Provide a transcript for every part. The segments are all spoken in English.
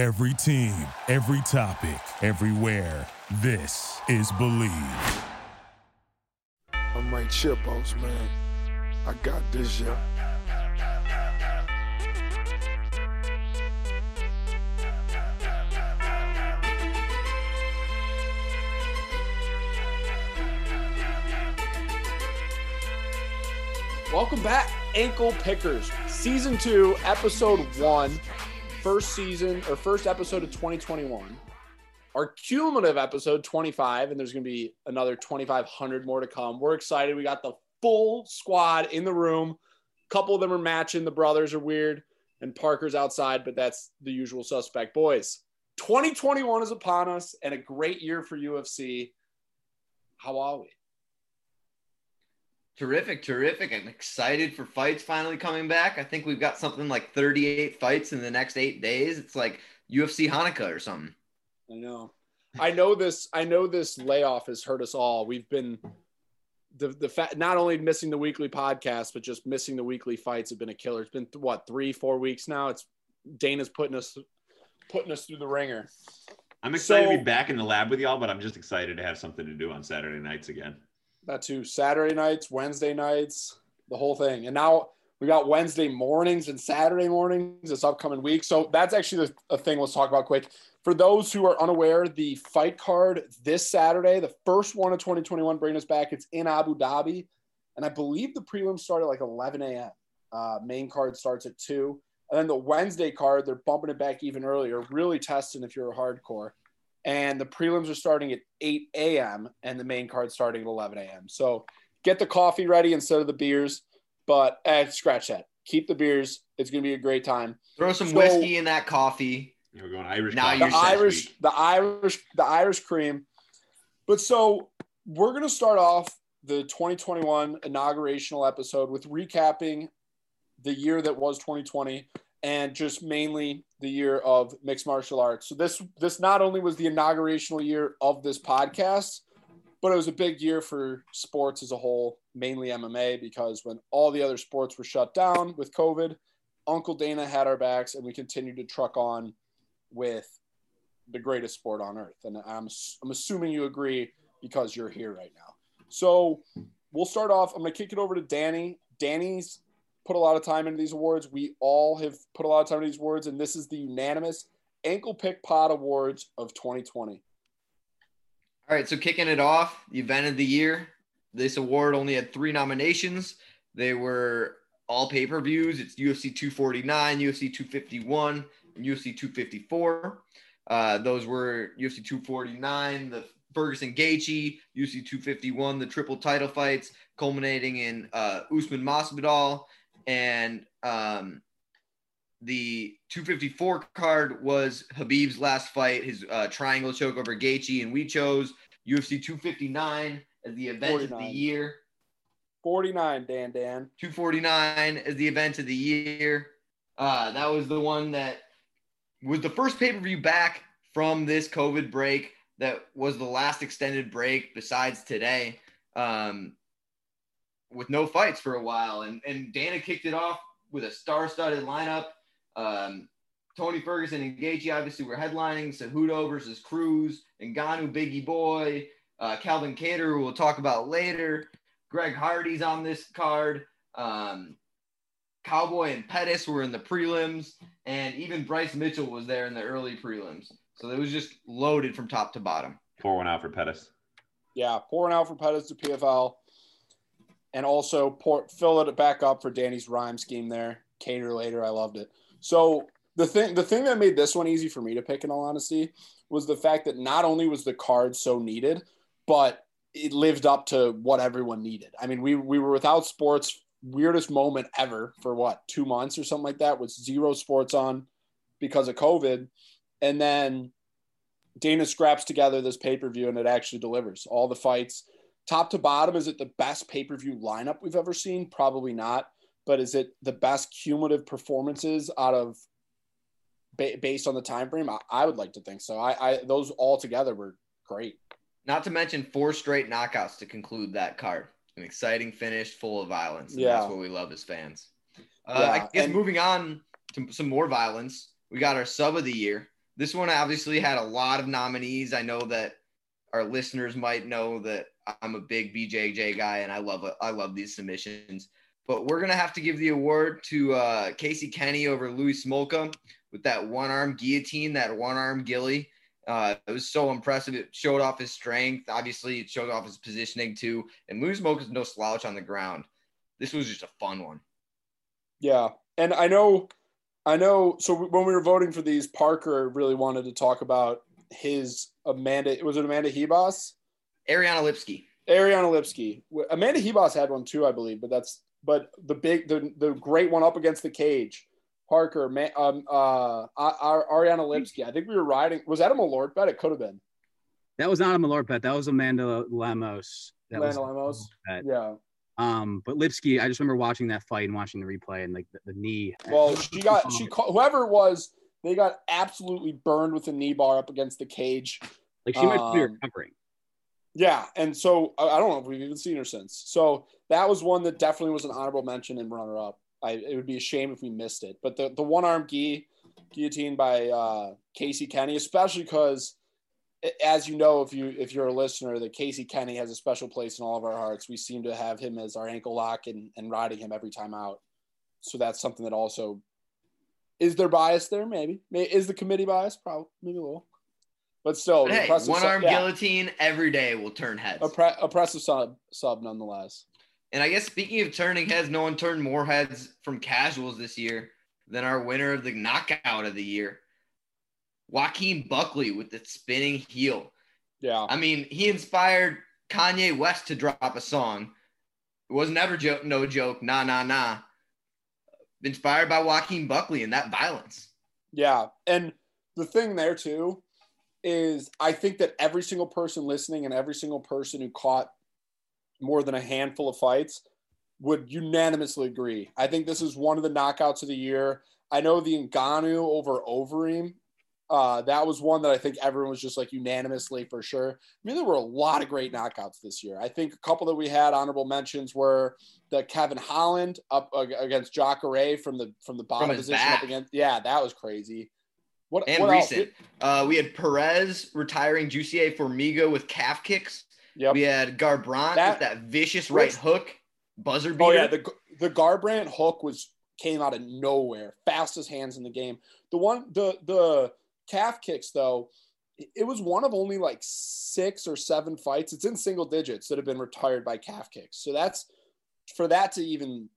Every team, every topic, everywhere. This is Believe. I'm Mike Chipos, man. I got this, yeah. Welcome back, Ankle Pickers, Season 2, Episode 1, first season or first episode of 2021. Our cumulative episode 25, and there's going to be another 2,500 more to come. We're excited. We got the full squad in the room. A couple of them are matching. The brothers are weird, and Parker's outside, but that's the usual suspect. Boys, 2021 is upon us, and a great year for UFC. How are we? Terrific, terrific. I'm excited for fights finally coming back. I think we've got something like 38 fights in the next eight days. It's like UFC Hanukkah or something. I know. I know this. I know this layoff has hurt us all. We've been the the fact not only missing the weekly podcast, but just missing the weekly fights have been a killer. It's been what three, four weeks now. It's Dana's putting us putting us through the ringer. I'm excited So- to be back in the lab with y'all, but I'm just excited to have something to do on Saturday nights again. That too. Saturday nights, Wednesday nights, the whole thing. And now we got Wednesday mornings and Saturday mornings this upcoming week. So that's actually a thing let's talk about quick. For those who are unaware, the fight card this Saturday, the first one of 2021, bringing us back. It's in Abu Dhabi. And I believe the prelims start at like 11 a.m. Uh, main card starts at 2. And then the Wednesday card, they're bumping it back even earlier, really testing if you're a hardcore and the prelims are starting at 8 a.m. and the main card starting at 11 a.m. So get the coffee ready instead of the beers, but eh, scratch that. Keep the beers. It's going to be a great time. Throw some So- whiskey in that coffee. We're going Irish. Now you're The set, Irish, week. the Irish, the Irish cream. But so we're going to start off the 2021 inaugurational episode with recapping the year that was 2020 and just mainly the year of mixed martial arts. So this this not only was the inaugurational year of this podcast, but it was a big year for sports as a whole, mainly MMA, because when all the other sports were shut down with COVID, Uncle Dana had our backs, and we continued to truck on with the greatest sport on earth. And I'm I'm assuming you agree because you're here right now. So we'll start off. I'm gonna kick it over to Danny. Danny's put a lot of time into these awards. We all have put a lot of time into these awards, and this is the unanimous Ankle Pick Pod Awards of 2020. All right, so kicking it off, the event of the year. This award only had three nominations. They were all pay per views. It's UFC 249, UFC 251, and UFC 254. Uh, those were UFC 249, the Ferguson Gaethje, UFC 251, the triple title fights, culminating in uh, Usman Masvidal, and um, the 254 card was Khabib's last fight, his uh, triangle choke over Gaethje, and we chose UFC 259 as the event of the year. 49, Dan Dan. 249 as the event of the year. Uh, that was the one that was the first pay per view back from this COVID break. That was the last extended break besides today, um, with no fights for a while. And, and Dana kicked it off with a star studded lineup. Um, Tony Ferguson and Gaethje obviously were headlining. Cejudo versus Cruz, and Ngannou Biggie Boy, uh, Calvin Kattar, who we'll talk about later. Greg Hardy's on this card. Um, Cowboy and Pettis were in the prelims, and even Bryce Mitchell was there in the early prelims. So it was just loaded from top to bottom. Pour one out for Pettis. Yeah, pouring out for Pettis to PFL. And also pour, fill it back up for Danny's rhyme scheme there. Kattar later. I loved it. So the thing the thing that made this one easy for me to pick in all honesty was the fact that not only was the card so needed, but it lived up to what everyone needed. I mean, we we were without sports, weirdest moment ever for what, two months or something like that, with zero sports on because of COVID. And then Dana scraps together this pay per view and it actually delivers all the fights, top to bottom. Is it the best pay per view lineup we've ever seen? Probably not. But is it the best cumulative performances out of ba- based on the time frame? I, I would like to think so. I, I those all together were great. Not to mention four straight knockouts to conclude that card. An exciting finish full of violence. And Yeah. That's what we love as fans. Uh, Yeah, I guess and- moving on to some more violence, we got our sub of the year. This one obviously had a lot of nominees. I know that our listeners might know that I'm a big BJJ guy and I love. I love these submissions. But we're gonna have to give the award to uh, Casey Kenny over Louis Smolka with that one arm guillotine, that one arm gilly. Uh, it was so impressive. It showed off his strength. Obviously, it showed off his positioning too. And Louis Smolka is no slouch on the ground. This was just a fun one. Yeah, and I know, I know. So when we were voting for these, Parker really wanted to talk about his Amanda. Was it Amanda Hebos? Ariane Lipski. Ariane Lipski. Amanda Hebos had one too, I believe, but that's but the big the the great one up against the cage. Parker, man, um, uh, Ariane Lipski. I think we were riding. Was that a Malort bet? It could have been. That was not a Malort bet. That was Amanda Lemos. That Amanda Lemos. Yeah. Um, but Lipski, I just remember watching that fight and watching the replay and like the, the knee. Well, she got she caught, whoever it was, they got absolutely burned with the knee bar up against the cage. Like she might um, be recovering. Yeah, and so I don't know if we've even seen her since. So that was one that definitely was an honorable mention and runner up. I, it would be a shame if we missed it. But the the one arm gi guillotine by uh, Casey Kenny, especially because as you know, if you if you're a listener, that Casey Kenny has a special place in all of our hearts. We seem to have him as our ankle lock and, and riding him every time out. So that's something that also is there bias there? Maybe. Is the committee bias? Probably maybe a little. But still, but hey, one arm yeah. guillotine every day will turn heads. Oppre- oppressive sub, sub nonetheless. And I guess speaking of turning heads, no one turned more heads from casuals this year than our winner of the knockout of the year, Joaquin Buckley with the spinning heel. Yeah. I mean, he inspired Kanye West to drop a song. It was never joke, no joke, nah, nah, nah. Inspired by Joaquin Buckley and that violence. Yeah. And the thing there, too, is I think that every single person listening and every single person who caught more than a handful of fights would unanimously agree. I think this is one of the knockouts of the year. I know the Ngannou over Overeem. Uh, that was one that I think everyone was just like unanimously for sure. I mean, there were a lot of great knockouts this year. I think a couple that we had honorable mentions were the Kevin Holland up against Jacare from the from the bottom from position back. up against. Yeah, that was crazy. What and what recent? Uh, we had Perez retiring Jussier Formiga with calf kicks. Yep. We had Garbrandt that, with that vicious right hook buzzer beater. Oh yeah, the the Garbrandt hook was came out of nowhere, fastest hands in the game. The one the the calf kicks though, it was one of only like six or seven fights. It's in single digits that have been retired by calf kicks. So that's for that to even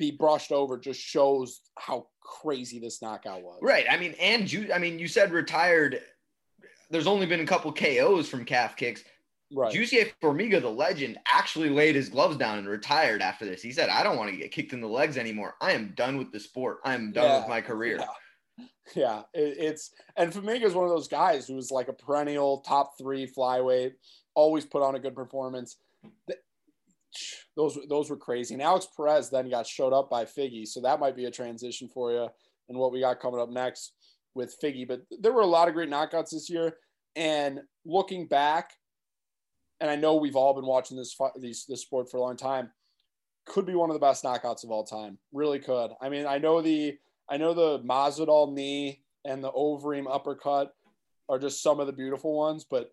be brushed over just shows how crazy this knockout was. Right. I mean, and you I mean, you said retired. There's only been a couple KOs from calf kicks. Right. Jussier Formiga, the legend, actually laid his gloves down and retired after this. He said, I don't want to get kicked in the legs anymore. I am done with the sport. I am done yeah, with my career. Yeah, yeah it, it's and Formiga is one of those guys who was like a perennial top three flyweight, always put on a good performance. Those those were crazy. And Alex Perez then got showed up by Figgy, so that might be a transition for you and what we got coming up next with Figgy. But there were a lot of great knockouts this year. And looking back, and I know we've all been watching this these this sport for a long time, could be one of the best knockouts of all time. Really could. I mean, I know the I know the Masvidal knee and the Overeem uppercut are just some of the beautiful ones, but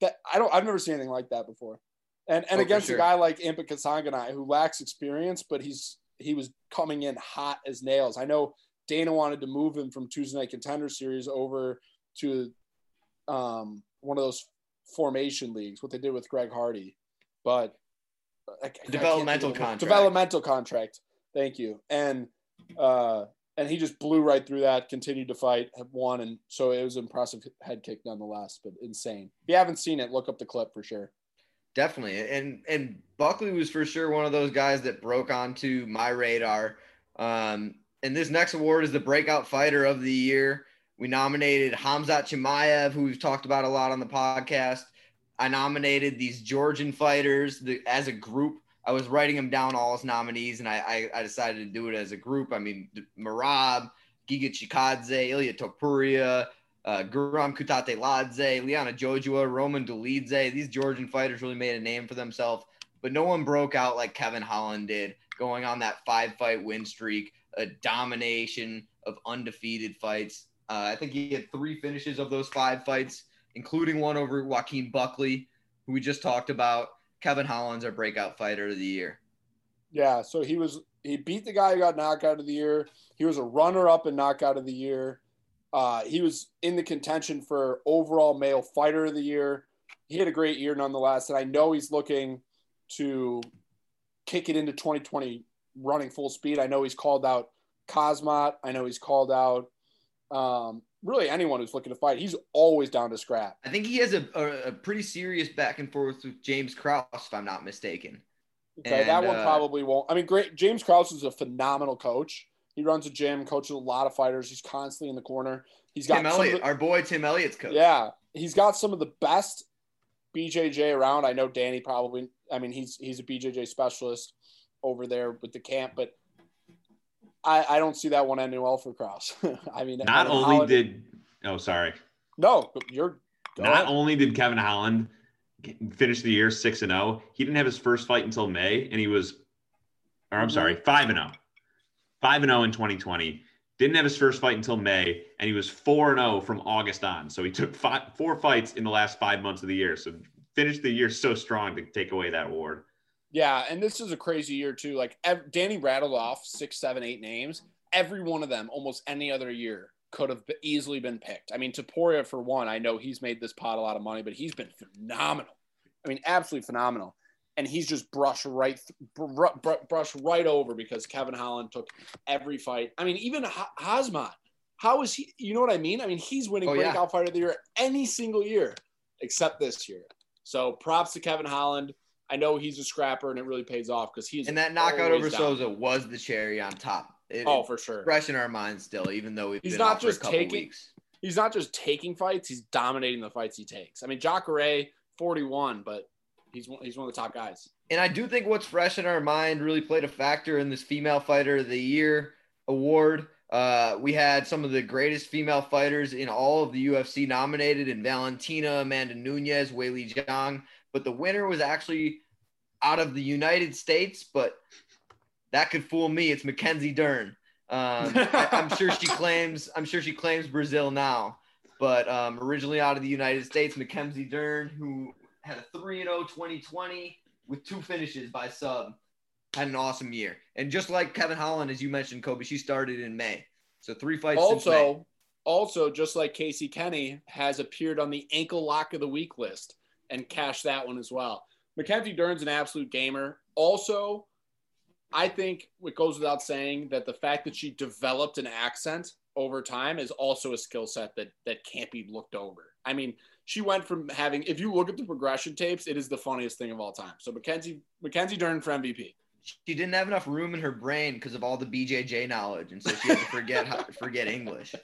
that I don't I've never seen anything like that before. And and oh, against sure. a guy like Impa Kasanganay who lacks experience, but he's he was coming in hot as nails. I know Dana wanted to move him from Tuesday Night Contender Series over to um, one of those formation leagues, what they did with Greg Hardy, but I, developmental I contract. Developmental contract. Thank you. And uh, and he just blew right through that. Continued to fight, won, and so it was impressive head kick nonetheless, but insane. If you haven't seen it, look up the clip for sure. Definitely, and and Buckley was for sure one of those guys that broke onto my radar. Um, and this next award is the breakout fighter of the year. We nominated Khamzat Chimaev, who we've talked about a lot on the podcast. I nominated these Georgian fighters the, as a group. I was writing them down, all as nominees, and I, I, I decided to do it as a group. I mean, Merab, Giga Chikadze, Ilya Topuria, uh, Guram Kutateladze, Liana Jojua, Roman Dolidze. These Georgian fighters really made a name for themselves, but no one broke out like Kevin Holland did, going on that five fight win streak, a domination of undefeated fights Uh, I think he had three finishes of those five fights, including one over Joaquin Buckley, who we just talked about. Kevin Holland's our breakout fighter of the year. Yeah, so he was he beat the guy who got knockout of the year. He was a runner up in knockout of the year. Uh, he was in the contention for overall male fighter of the year. He had a great year nonetheless, and I know he's looking to kick it into 2020 running full speed. I know he's called out Khamzat. I know he's called out um, really anyone who's looking to fight. He's always down to scrap. I think he has a, a, a pretty serious back and forth with James Krause, if I'm not mistaken. Okay, And, that one uh, probably won't. I mean, great. James Krause is a phenomenal coach. He runs a gym, coaches a lot of fighters. He's constantly in the corner. He's got Tim Elliott, the- our boy Tim Elliott's coach. Yeah, he's got some of the best BJJ around. I know Danny probably. I mean, he's he's a BJJ specialist over there with the camp, but I I don't see that one ending well for Krause. I mean, Not Kevin only Holland- did oh sorry, no, you're go not ahead. only did Kevin Holland finish the year six and zero, he didn't have his first fight until May, and he was, or I'm Mhm. sorry, five and zero, five and zero in 2020. Didn't have his first fight until May, and he was four and zero from August on. So he took five, four fights in the last five months of the year. So finished the year so strong to take away that award. Yeah, and this is a crazy year too. Like ev- Danny rattled off six, seven, eight names. Every one of them, almost any other year, could have easily been picked. I mean, Topuria for one. I know he's made this pot a lot of money, but he's been phenomenal. I mean, absolutely phenomenal. And he's just brushed right, br- br- brushed right over because Kevin Holland took every fight. I mean, even ha- Khamzat. How is he? You know what I mean? I mean, he's winning Oh, yeah. breakout fighter of the year any single year except this year. So props to Kevin Holland. I know he's a scrapper and it really pays off because he's And that knockout over down. Souza was the cherry on top. It, Oh, for sure. fresh in our minds still, even though we've He's been not just taking- weeks. He's not just taking fights; he's dominating the fights he takes. I mean, Jacare, forty-one, but he's one, he's one of the top guys. And I do think what's fresh in our mind really played a factor in this female fighter of the year award. Uh, we had some of the greatest female fighters in all of the UFC nominated in Valentina, Amanda Nunes, Weili Zhang, but the winner was actually out of the United States, but that could fool me. It's Mackenzie Dern. Um, I, I'm sure she claims. I'm sure she claims Brazil now, but um, originally out of the United States, Mackenzie Dern, who had a 3 0 2020 with two finishes by sub, had an awesome year. And just like Kevin Holland, as you mentioned, Kobe, she started in May. So three fights. Also, also just like Casey Kenny has appeared on the ankle lock of the week list and cashed that one as well. Mackenzie Dern's an absolute gamer. Also, I think it goes without saying that the fact that she developed an accent over time is also a skill set that that can't be looked over. I mean, she went from having if you look at the progression tapes, it is the funniest thing of all time. So Mackenzie Mackenzie Dern for MVP. She didn't have enough room in her brain because of all the BJJ knowledge, and so she had to forget how, forget English.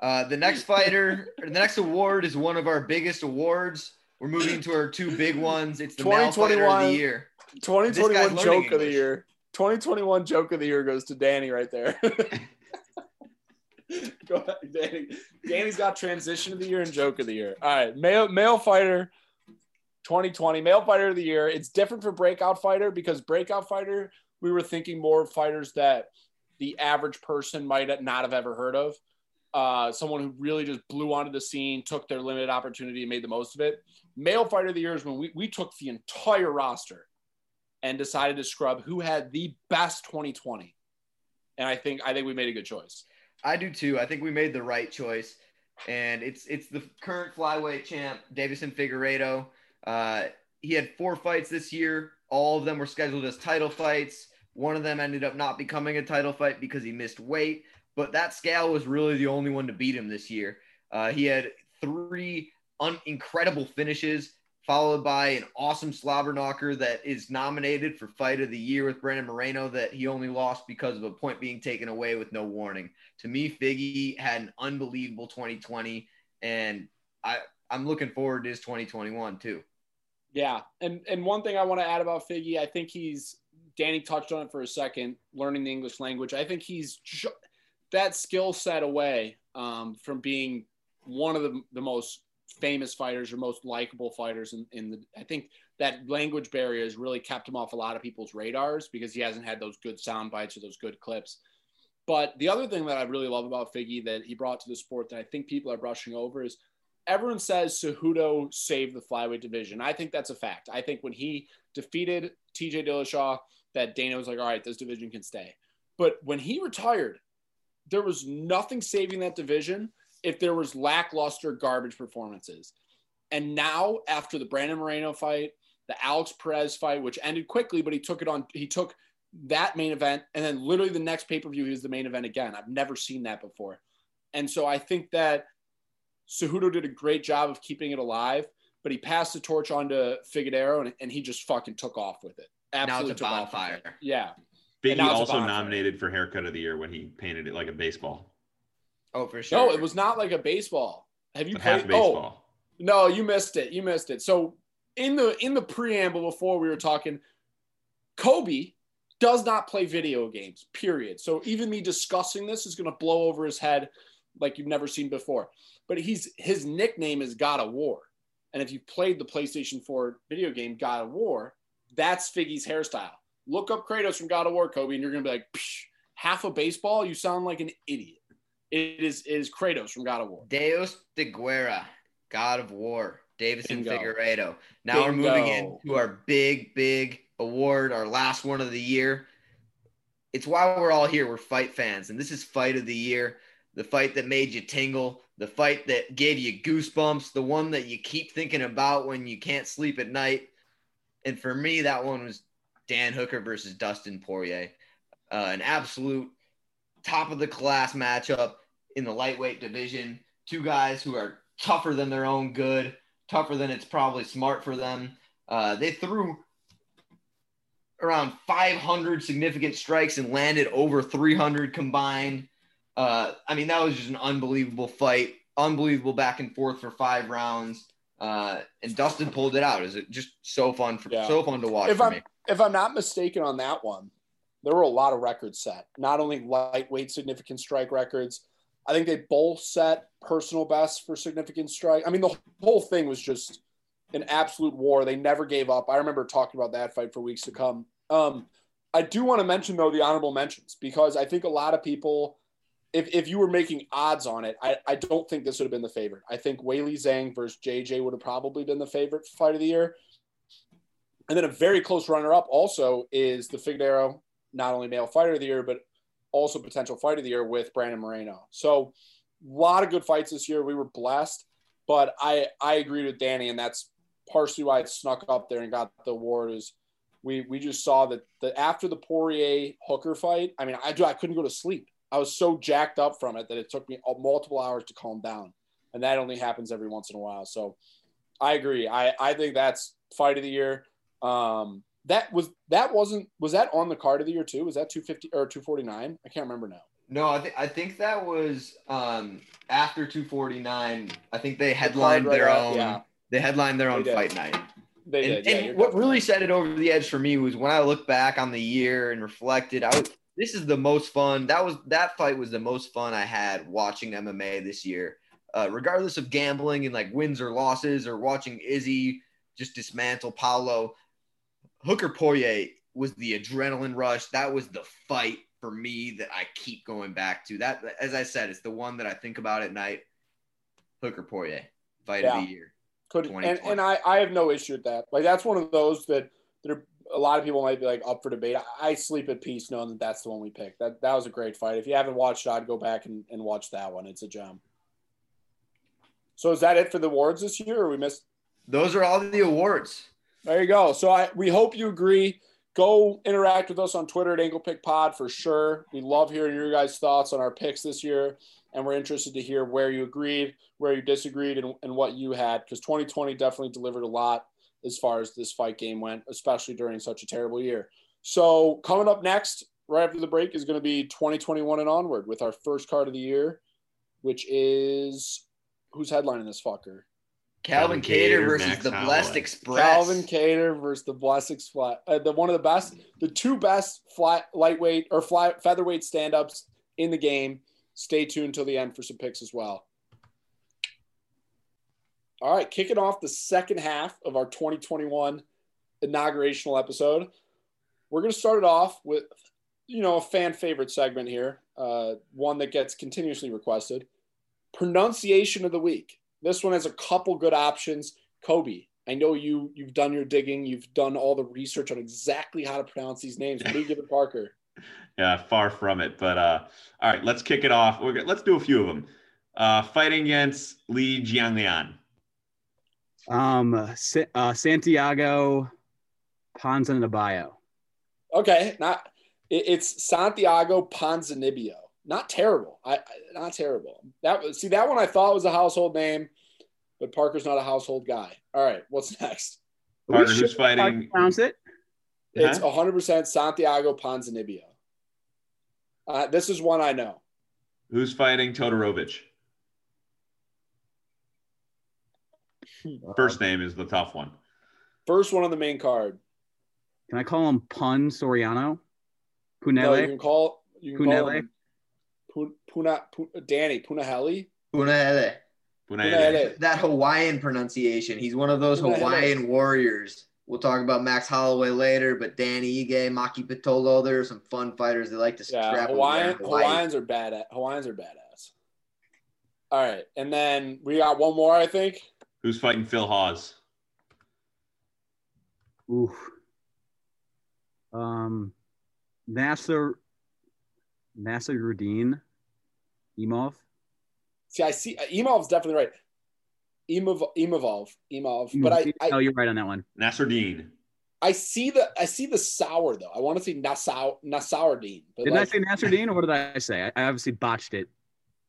Uh, the next fighter, the next award is one of our biggest awards. We're moving to our two big ones. It's the male fighter of 2021. the year. 2021 joke learning of the year. 2021 joke of the year goes to Danny right there. Go ahead, Danny. Danny's got transition of the year and joke of the year. All right, male male fighter 2020 male fighter of the year. It's different for breakout fighter because breakout fighter we were thinking more of fighters that the average person might not have ever heard of. Uh, someone who really just blew onto the scene, took their limited opportunity, and made the most of it. Male fighter of the year is when we, we took the entire roster and decided to scrub who had the best 2020. And I think I think we made a good choice. I do too. I think we made the right choice, and it's it's the current flyweight champ, Deiveson Figueiredo. Uh, he had four fights this year. All of them were scheduled as title fights. One of them ended up not becoming a title fight because he missed weight. But that scale was really the only one to beat him this year. Uh, he had three un- incredible finishes, followed by an awesome slobber knocker that is nominated for fight of the year with Brandon Moreno that he only lost because of a point being taken away with no warning. To me, Figgy had an unbelievable 2020, and I I'm looking forward to his 2021 too. Yeah, and and one thing I want to add about Figgy, I think he's Danny touched on it for a second, learning the English language. I think he's that skill set away um, from being one of the, the most famous fighters or most likable fighters in, in the. I think that language barrier has really kept him off a lot of people's radars because he hasn't had those good sound bites or those good clips. But the other thing that I really love about Figgy that he brought to the sport that I think people are brushing over is everyone says Cejudo saved the flyweight division. I think that's a fact. I think when he defeated TJ Dillashaw, that Dana was like, all right, this division can stay. But when he retired, there was nothing saving that division if there was lackluster garbage performances. And now after the Brandon Moreno fight, the Alex Perez fight, which ended quickly, but he took it on, he took that main event and then literally the next pay-per-view he was the main event again. I've never seen that before. And so I think that Cejudo did a great job of keeping it alive, but he passed the torch on to Figueroa and, and he just fucking took off with it. Absolutely now it's a took off with bonfire. Yeah. Biggie And now it's a also nominated for haircut of the year when he painted it like a baseball, Oh, for sure. No, it was not like a baseball. Have you but half played? Oh, no, you missed it. You missed it. So in the in the preamble before we were talking, Kobe does not play video games. Period. So even me discussing this is going to blow over his head like you've never seen before. But he's his nickname is God of War, and if you played the PlayStation 4 video game God of War, that's Figgy's hairstyle. Look up Kratos from God of War, Kobe, and you're going to be like, Psh, half a baseball. You sound like an idiot. It is it is Kratos from God of War. Deus de Guerra, God of War, Deiveson Bingo. Figueiredo. Now we're moving into our big, big award, our last one of the year. It's why we're all here. We're fight fans, and this is fight of the year. The fight that made you tingle, the fight that gave you goosebumps, the one that you keep thinking about when you can't sleep at night. And for me, that one was Dan Hooker versus Dustin Poirier. Uh, an absolute top of the class matchup in the lightweight division. Two guys who are tougher than their own good, tougher than it's probably smart for them. Uh, they threw around 500 significant strikes and landed over 300 combined. Uh, I mean, that was just an unbelievable fight, unbelievable back and forth for five rounds. Uh, and Dustin pulled it out. Is it just so fun for Yeah. so fun to watch If for I'm me? if I'm not mistaken on that one, there were a lot of records set. Not only lightweight significant strike records, I think they both set personal bests for significant strike. I mean, the whole thing was just an absolute war. They never gave up. I remember talking about that fight for weeks to come. Um, I do want to mention though the honorable mentions because I think a lot of people, if, if you were making odds on it, I, I don't think this would have been the favorite. I think Weili Zhang versus JJ would have probably been the favorite fight of the year. And then a very close runner up also is the Figueroa, not only male fighter of the year, but also potential fight of the year with Brandon Moreno. So a lot of good fights this year. We were blessed, but I I agreed with Danny, and that's partially why it snuck up there and got the award. Is we we just saw that the after the Poirier Hooker fight. I mean, I I couldn't go to sleep. I was so jacked up from it that it took me multiple hours to calm down, and that only happens every once in a while. So I agree. I I think that's fight of the year. Um, that was that wasn't was that on the card of the year too? Was that 250 or 249? I can't remember now. No, I think I think that was um, after 249. I think they headlined right their own. yeah. They headlined their own fight night. They and did. yeah, and what really set it over the edge for me was when I look back on the year and reflected. I was, this is the most fun. That was that fight was the most fun I had watching MMA this year. Uh, regardless of gambling and like wins or losses or watching Izzy just dismantle Paulo, Hooker Poirier was the adrenaline rush. That was the fight for me that I keep going back to. That, as I said, it's the one that I think about at night. Hooker Poirier, fight of the year. Could and, and I, I have no issue with that. Like that's one of those that that a lot of people might be like up for debate. I, I sleep at peace knowing that that's the one we picked. That that was a great fight. If you haven't watched it, I'd go back and, and watch that one. It's a gem. So is that it for the awards this year, or we missed? Those are all the awards. There you go. So I we hope you agree. Go interact with us on Twitter at Ankle Pick Pod for sure. We love hearing your guys' thoughts on our picks this year, and we're interested to hear where you agreed, where you disagreed, and, and what you had. Because 2020 definitely delivered a lot as far as this fight game went, especially during such a terrible year. So coming up next, right after the break, is going to be 2021 and onward with our first card of the year, which is who's headlining this fucker? Calvin Calvin Kattar versus Max the Holloway. Blessed Express. Calvin Kattar versus the Blessed Express. uh, the one of the best, the two best flat lightweight or fly, featherweight stand-ups in the game. Stay tuned till the end for some picks as well. All right, kicking off the second half of our 2021 inaugurational episode, we're going to start it off with, you know, a fan favorite segment here. uh, one that gets continuously requested. Pronunciation of the week. This one has a couple good options. Kobe, I know you you've done your digging, you've done all the research on exactly how to pronounce these names. What do you give it, Parker? Yeah, far from it. But uh, all right, let's kick it off. We're, gonna- let's do a few of them. Uh, fighting against Li Jingliang. Um, uh, Santiago Ponzinibbio. Okay, not it, it's Santiago Ponzinibbio. Not terrible. I, I not terrible. That was see that one I thought was a household name, but Parker's not a household guy. All right, what's next? Are we who's fighting. Pronounce it. It's Huh? 100% Santiago Ponzinibbio. Uh, this is one I know. Who's fighting Todorovic? First name is the tough one. First one on the main card. Can I call him Pun Soriano? No, you can call you can call him Pun- Puna, Puna, Danny Punaheli. Punahele. Punahele. Punahele. That Hawaiian pronunciation. He's one of those Punahele. Hawaiian warriors. We'll talk about Max Holloway later, but Danny Ige, Maki Pitolo, there are some fun fighters. They like to Yeah, scrap Hawaiian, Hawaii. Hawaiians are bad at Hawaiians are badass. All right, and then we got one more, I think. Who's fighting Phil Hawes? Ooh. Um, Nasser Nasser Rudin Imov. See, I see Emov's definitely right. Imov, Emovov, Emov, but I, oh, I, you're right on that one. Nasruddin. I see the, I see the sour though. I want to say Nassau, Nassourdine, but Didn't like, I say Nasruddin or what did I say? I, I obviously botched it.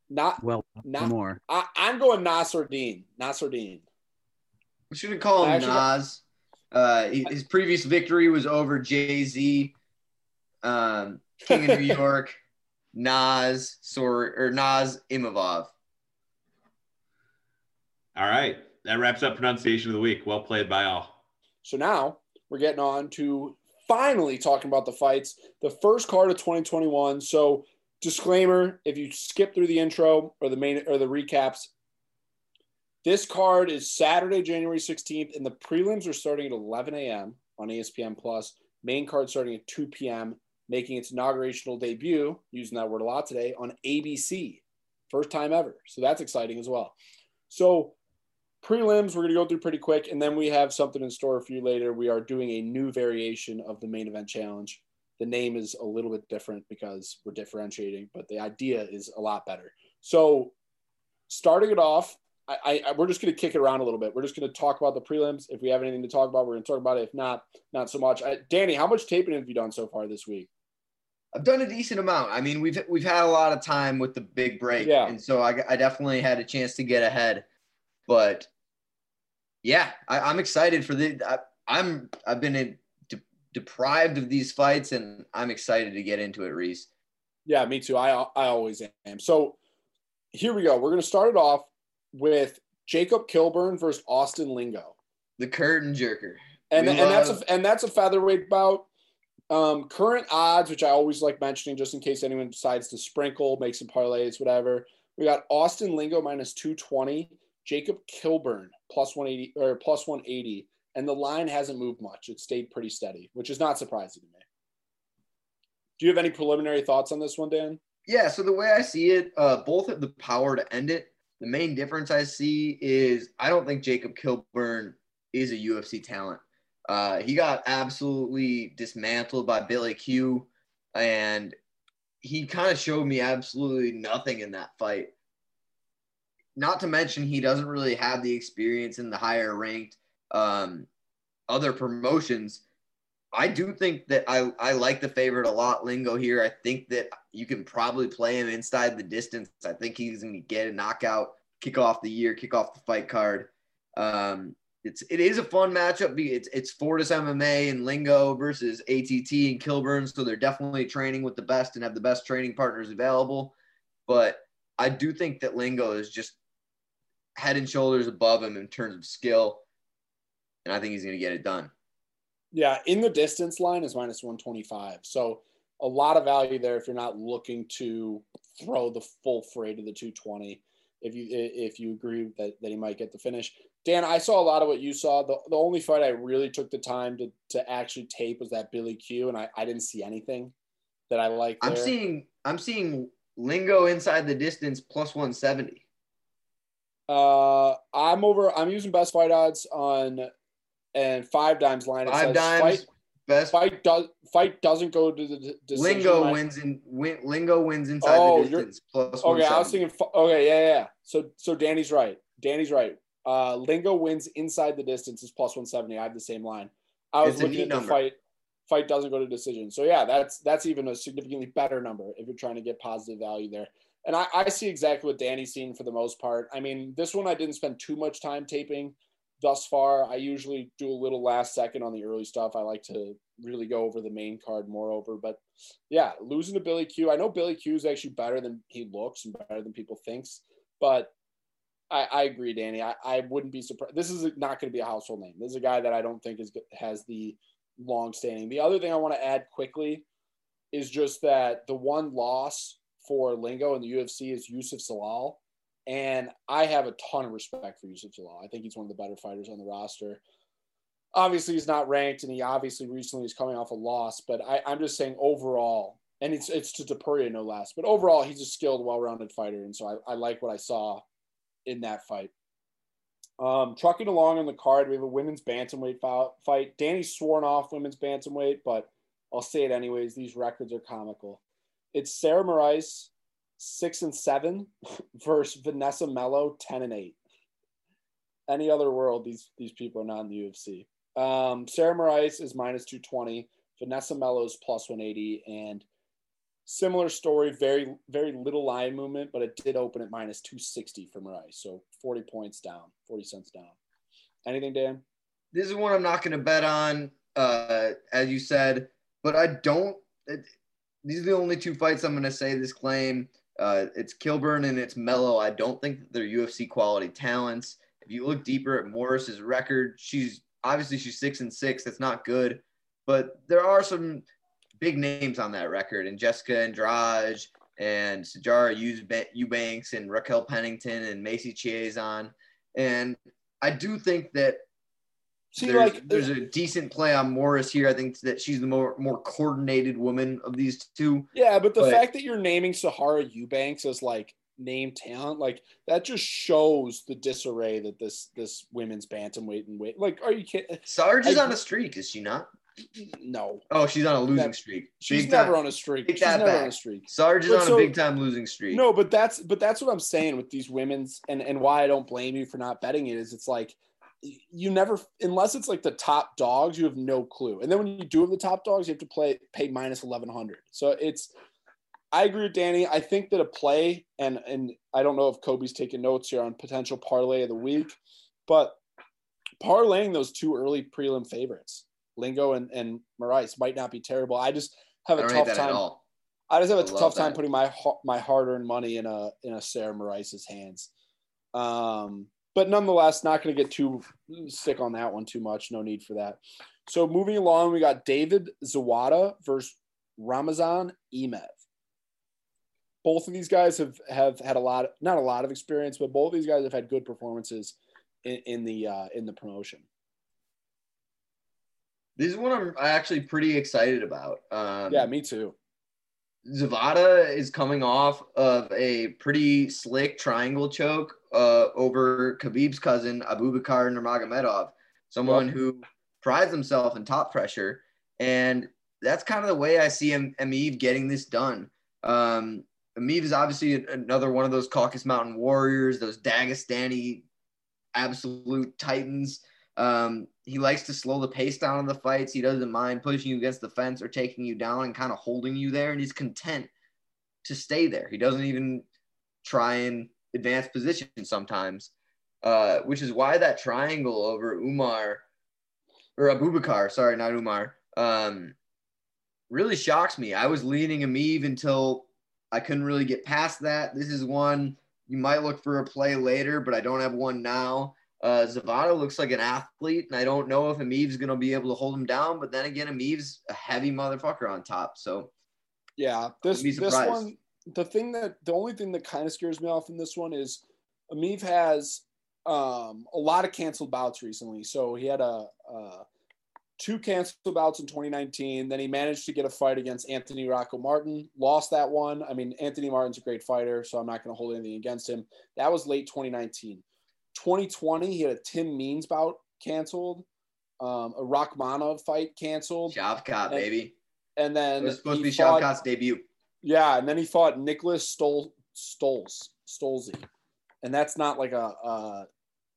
not. Well, Not- more. I, I'm going Nassourdine, Nassourdine. We shouldn't call him Actually- Nas. Uh, he- his previous victory was over Jay Z, um, King of New York, Nas, Sor- or Nas Imavov. All right. That wraps up pronunciation of the week. Well played by all. So now we're getting on to finally talking about the fights, the first card of 2021. So disclaimer, if you skip through the intro or the main or the recaps, this card is Saturday, January 16th, and the prelims are starting at 11 a.m. on ESPN Plus. Main card starting at 2 p.m., making its inaugurational debut, using that word a lot today, on ABC. First time ever. So that's exciting as well. So prelims we're going to go through pretty quick and then we have something in store for you later. We are doing a new variation of the main event challenge. The name is a little bit different because we're differentiating but the idea is a lot better. So starting it off I, I we're just going to kick it around a little bit. We're just going to talk about the prelims. If we have anything to talk about we're going to talk about it. If not not so much. I, danny how much taping have you done so far this week I've done a decent amount. I mean, we've we've had a lot of time with the big break, Yeah. and so I, I definitely had a chance to get ahead. But yeah, I, I'm excited for the. I, I'm I've been in, de- deprived of these fights, and I'm excited to get into it, Reese. Yeah, me too. I I always am. So here we go. We're going to start it off with Jacob Kilburn versus Austin Lingo. The curtain jerker. and We and that's a and that's a featherweight bout. Um, current odds, which I always like mentioning, just in case anyone decides to sprinkle, make some parlays, whatever. We got Austin Lingo minus two twenty, Jacob Kilburn plus one eighty or plus one eighty, and the line hasn't moved much. It stayed pretty steady, which is not surprising to me. Do you have any preliminary thoughts on this one, Dan? Yeah, so the way I see it, uh, both have the power to end it. The main difference I see is I don't think Jacob Kilburn is a UFC talent. Uh, he got absolutely dismantled by Billy Q, and he kind of showed me absolutely nothing in that fight. Not to mention, he doesn't really have the experience in the higher ranked um, other promotions. I do think that I, I like the favorite a lot, Lingo here. I think that you can probably play him inside the distance. I think he's going to get a knockout, kick off the year, kick off the fight card. Um, it's it is a fun matchup. It's it's Fortis MMA and Lingo versus ATT and Kilburn, so they're definitely training with the best and have the best training partners available. But I do think that Lingo is just head and shoulders above him in terms of skill, and I think he's going to get it done. Yeah, in the distance line is minus 125. So a lot of value there if you're not looking to throw the full freight of the 220. If you if you agree that, that he might get the finish. Dan, I saw a lot of what you saw. The, the only fight I really took the time to, to actually tape was that Billy Q, and I, I didn't see anything that I liked. I'm seeing I'm seeing Lingo inside the distance plus 170. Uh, I'm over. I'm using best fight odds on and five dimes line. It Five dimes. Fight, Best fight does fight doesn't go to the decision. Lingo line. wins in win, Lingo wins inside Oh, the distance plus Okay, I was thinking. Okay, yeah. yeah. So so Danny's right. Danny's right. Uh, Lingo wins inside the distance is plus one seventy. I have the same line. I was It's looking at the number. fight. Fight doesn't go to decision. So yeah, that's that's even a significantly better number if you're trying to get positive value there. And I, I see exactly what Danny's seen for the most part. I mean, this one I didn't spend too much time taping thus far. I usually do a little last second on the early stuff. I like to really go over the main card moreover. But yeah, losing to Billy Q. I know Billy Q is actually better than he looks and better than people thinks. But I, I agree, Danny. I, I wouldn't be surprised. This is not going to be a household name. This is a guy that I don't think is has the long standing. The other thing I want to add quickly is just that the one loss for Lingo in the UFC is Youssef Zalal. And I have a ton of respect for Youssef Zalal. I think he's one of the better fighters on the roster. Obviously, he's not ranked, and he obviously recently is coming off a loss. But I, I'm just saying overall, and it's it's to Topuria no less. But overall, he's a skilled, well-rounded fighter, and so I, I like what I saw in that fight. Um, trucking along on the card, we have a women's bantamweight fight. Danny's sworn off women's bantamweight, but I'll say it anyways. These records are comical. It's Sarah Moras, six and seven, versus Vanessa Melo, ten and eight. Any other world, these these people are not in the UFC. Um, Sarah Moras is minus two twenty. Vanessa Melo is plus one eighty, and similar story. Very very little line movement, but it did open at minus two sixty for Moras, so forty points down, forty cents down. Anything, Dan? this is one I'm not going to bet on, uh, as you said, but I don't. It, these are the only two fights I'm going to say this claim. Uh, it's Kilburn and it's Melo. I don't think they're UFC quality talents. If you look deeper at Morris's record, she's obviously she's six and six. That's not good, but there are some big names on that record, and Jessica Andrade and Sajara Euba- Eubanks and Raquel Pennington and Macy Chiasson. And I do think that See, there's, like there's a decent play on Morris here. I think that she's the more more coordinated woman of these two. Yeah, but the But- fact that you're naming Sijara Eubanks as like name talent, like that just shows the disarray that this this women's bantamweight and weight. Like, are you kidding? Sarge is I- on a streak, is she not? No, Oh, she's on a losing That- streak. she's Big never time. on a streak. Take She's never back. on a streak. Sarge is on so- a big time losing streak. No, but that's but that's what I'm saying with these women's and and why I don't blame you for not betting it is it's like you never unless it's like the top dogs you have no clue and then when you do have the top dogs you have to play pay minus 1100 so it's i agree with danny i think that a play and and i don't know if kobe's taking notes here on potential parlay of the week but parlaying those two early prelim favorites lingo and and Moras might not be terrible i just have a tough time. I just have a tough time that. putting my my hard earned money in a in a Sarah Moras's hands. Um, but nonetheless, not going to get too sick on that one too much. No need for that. So moving along, we got David Zawada versus Ramazan Emeev. Both of these guys have have had a lot, not a lot of experience, but both of these guys have had good performances in, in the uh, in the promotion. This is one I'm actually pretty excited about. Um, Yeah, me too. Zawada is coming off of a pretty slick triangle choke uh, over Khabib's cousin Abubakar Nurmagomedov, someone Yep. who prides himself in top pressure, and that's kind of the way I see him, Emeev getting this done. Um, Emeev is obviously another one of those Caucasus Mountain warriors, those Dagestani absolute titans. Um, he likes to slow the pace down in the fights. He doesn't mind pushing you against the fence or taking you down and kind of holding you there. And he's content to stay there. He doesn't even try and advance position sometimes, uh, which is why that triangle over Umar or Abubakar, sorry, not Umar, um, really shocks me. I was leaning Emeev until I couldn't really get past that. This is one you might look for a play later, but I don't have one now. Uh, Zawada looks like an athlete, and I don't know if Emeev's going to be able to hold him down. But then again, Emeev's a heavy motherfucker on top. So Yeah, this this one. The thing that the only thing that kind of scares me off in this one is Emeev has um, a lot of canceled bouts recently. So he had a, a two canceled bouts in 2019. Then he managed to get a fight against Anthony Rocco Martin, lost that one. I mean, Anthony Martin's a great fighter, so I'm not going to hold anything against him. That was late 2019. 2020, he had a Tim Means bout canceled, um, a Rakhmonov fight canceled, Shavkat, And- baby. and then It was supposed to be fought- Shavkat's debut. Yeah, and then he fought Nicholas Stol Stoles Stolzy, and that's not like a, uh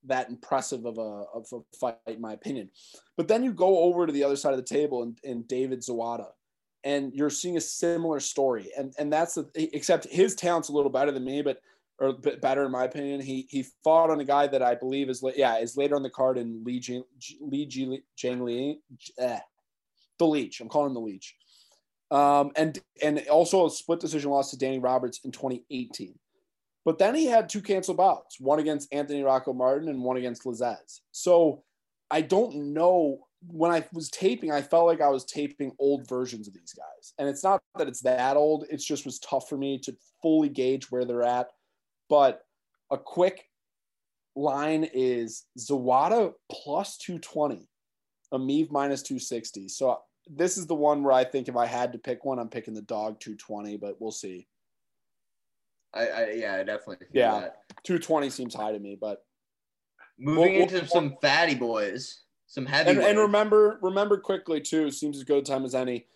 that impressive of a of a fight in my opinion. But then you go over to the other side of the table and, and David Zawada, and you're seeing a similar story, and and that's the except his talent's a little better than me, but or better in my opinion. He he fought on a guy that I believe is yeah is later on the card in Lee Jing, Li Ji- Jiang Li, eh, the Leech. I'm calling him the Leech um, and and also a split decision loss to Danny Roberts in 2018. But then he had two canceled bouts, one against Anthony Rocco Martin and one against Lazez. So I don't know. When I was taping, I felt like I was taping old versions of these guys. And it's not that it's that old, it's just was tough for me to fully gauge where they're at. But a quick line is Zawada plus 220, Emeev minus 260. So this is the one where I think if I had to pick one, I'm picking the dog 220, but we'll see. I, I yeah, I definitely. feel Yeah. that. 220 seems high to me, but Moving Well, well, into some fatty boys, some heavy. and, and remember remember quickly too seems as good a time as any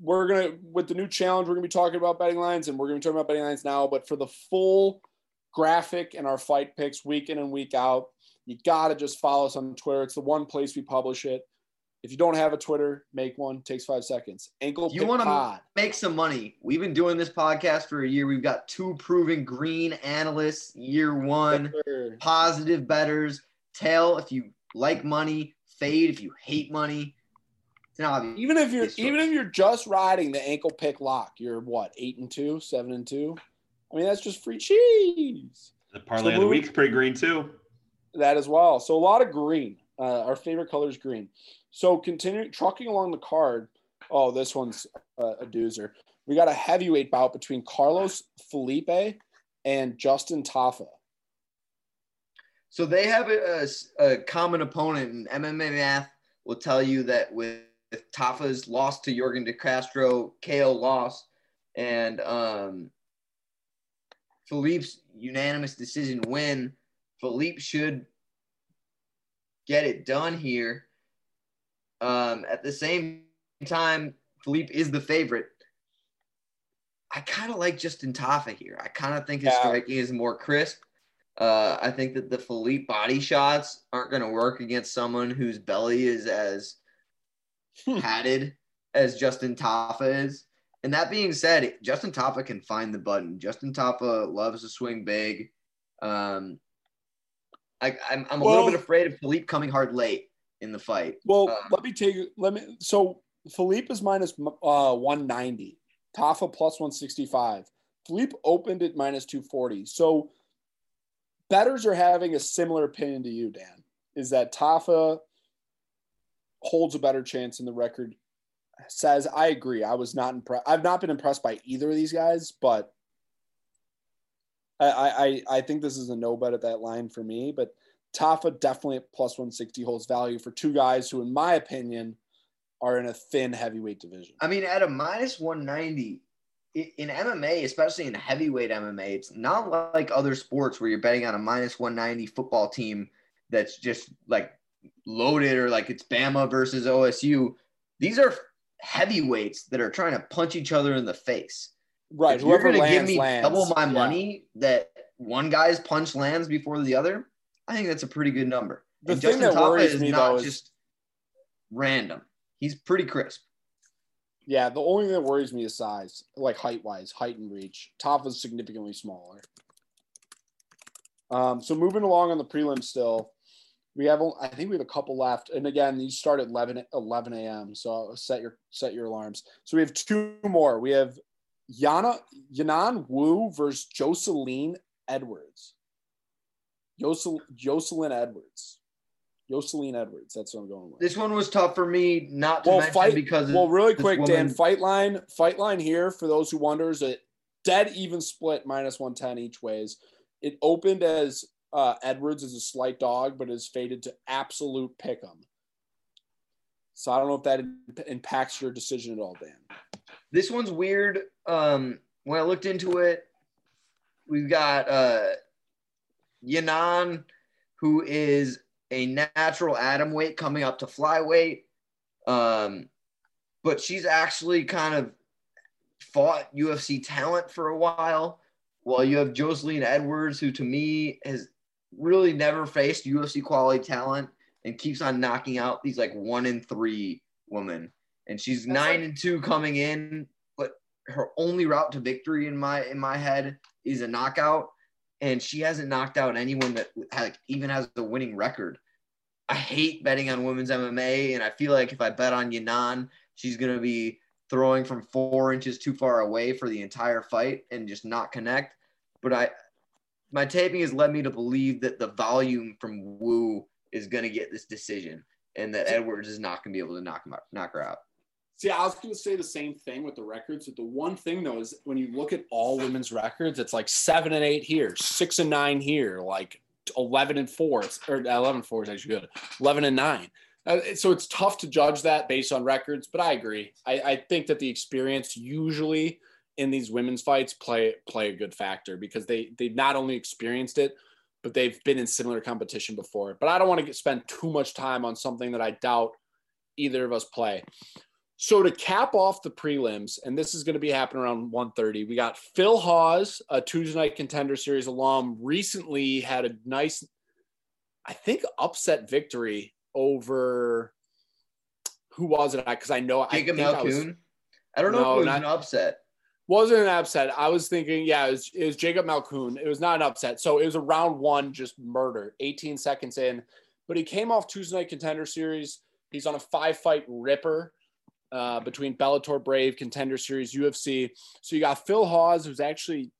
we're gonna with the new challenge we're gonna be talking about betting lines and we're gonna be talking about betting lines now but for the full graphic and our fight picks week in and week out you gotta just follow us on twitter it's the one place we publish it if you don't have a twitter make one takes five seconds ankle You wanna- pod make some money. We've been doing this podcast for a year. We've got two proven green analysts, year one, positive betters. Tell if you like money, fade if you hate money. It's not obvious. even if you're even if you're just riding the ankle pick lock you're what eight and two seven and two i mean that's just free cheese The parlay of the week's pretty green too. that as well. So a lot of green. Uh, our favorite color is green. So continuing trucking along the card. Oh, this one's uh, a doozer. We got a heavyweight bout between Carlos Felipe and Justin Tafa. So they have a, a- a common opponent, and MMA math will tell you that with, with Tafa's loss to Yorgan De Castro, KO loss, and um, Philippe's unanimous decision win, Philippe should get it done here. Um, at the same time, Philippe is the favorite. I kind of like Justin Tafa here. I kind of think his Yeah. striking is more crisp. Uh, I think that the Philippe body shots aren't going to work against someone whose belly is as padded as Justin Tafa is. And that being said, Justin Tafa can find the button. Justin Tafa loves to swing big. Um, I, I'm, I'm a Well- little bit afraid of Philippe coming hard late in the fight. Well, Uh, let me take let me. So Philippe is minus uh, 190. Tafa plus 165. Philippe opened at minus 240. So betters are having a similar opinion to you, Dan. Is that Tafa holds a better chance in the record says I agree. I was not impressed. I've not been impressed by either of these guys, but I I I think this is a no bet at that line for me. But Tafa definitely at plus 160 holds value for two guys who, in my opinion, are in a thin heavyweight division. I mean, at a minus 190 in MMA, especially in heavyweight MMA, it's not like other sports where you're betting on a minus 190 football team that's just like loaded or like it's Bama versus OSU. These are heavyweights that are trying to punch each other in the face. Right. If you're Whoever going to give me lands. double my Yeah. money that one guy's punch lands before the other, I think that's a pretty good number. The and thing Justin that worries is me, not though, is- just random. He's pretty crisp. Yeah, the only thing that worries me is size, like height wise, height and reach. Top is significantly smaller. Um, so moving along on the prelim still, we have I think we have a couple left, and again these start at 11, 11 a.m. So set your set your alarms. So we have two more. We have Yana Yanan Wu versus Joselyne Edwards. Jocel, Joselyne Edwards. Joselyne Edwards. That's what I'm going with. This one was tough for me not to well, mention fight because well, really quick, Dan. Fight line, fight line here for those who wonder is a dead even split minus one ten each ways. It opened as uh, Edwards is a slight dog, but is faded to absolute pick 'em. So I don't know if that imp- impacts your decision at all, Dan. This one's weird. Um, when I looked into it, we've got uh, Yanan, who is a natural atom weight coming up to flyweight. Um, but she's actually kind of fought UFC talent for a while. While you have Joselyne Edwards, who to me has really never faced UFC quality talent and keeps on knocking out these like one in three women. And she's That's nine like- and two coming in, but her only route to victory in my in my head is a knockout. And she hasn't knocked out anyone that like even has a winning record. I hate betting on women's MMA, and I feel like if I bet on Yanan, she's gonna be throwing from four inches too far away for the entire fight and just not connect. But I, my taping has led me to believe that the volume from Wu is gonna get this decision, and that Edwards is not gonna be able to knock him out, knock her out. See, I was going to say the same thing with the records. But the one thing though is when you look at all women's records, it's like seven and eight here, six and nine here, like eleven and four, or eleven and four is actually good, eleven and nine. Uh, so it's tough to judge that based on records. But I agree. I, I think that the experience usually in these women's fights play play a good factor because they they've not only experienced it, but they've been in similar competition before. But I don't want to get, spend too much time on something that I doubt either of us play. So to cap off the prelims, and this is going to be happening around 1.30, we got Phil Hawes, a Tuesday Night Contender Series alum, recently had a nice, I think, upset victory over who was it? Because I know Jacob I think I was, I don't know No, if it was not- an upset. Wasn't an upset. I was thinking, yeah, it was, it was Jacob Malkoon. It was not an upset. So it was a round one, just murder, 18 seconds in. But he came off Tuesday Night Contender Series. He's on a five fight ripper uh, between Bellator, Brave, Contender Series, UFC. So you got Phil Hawes, who's actually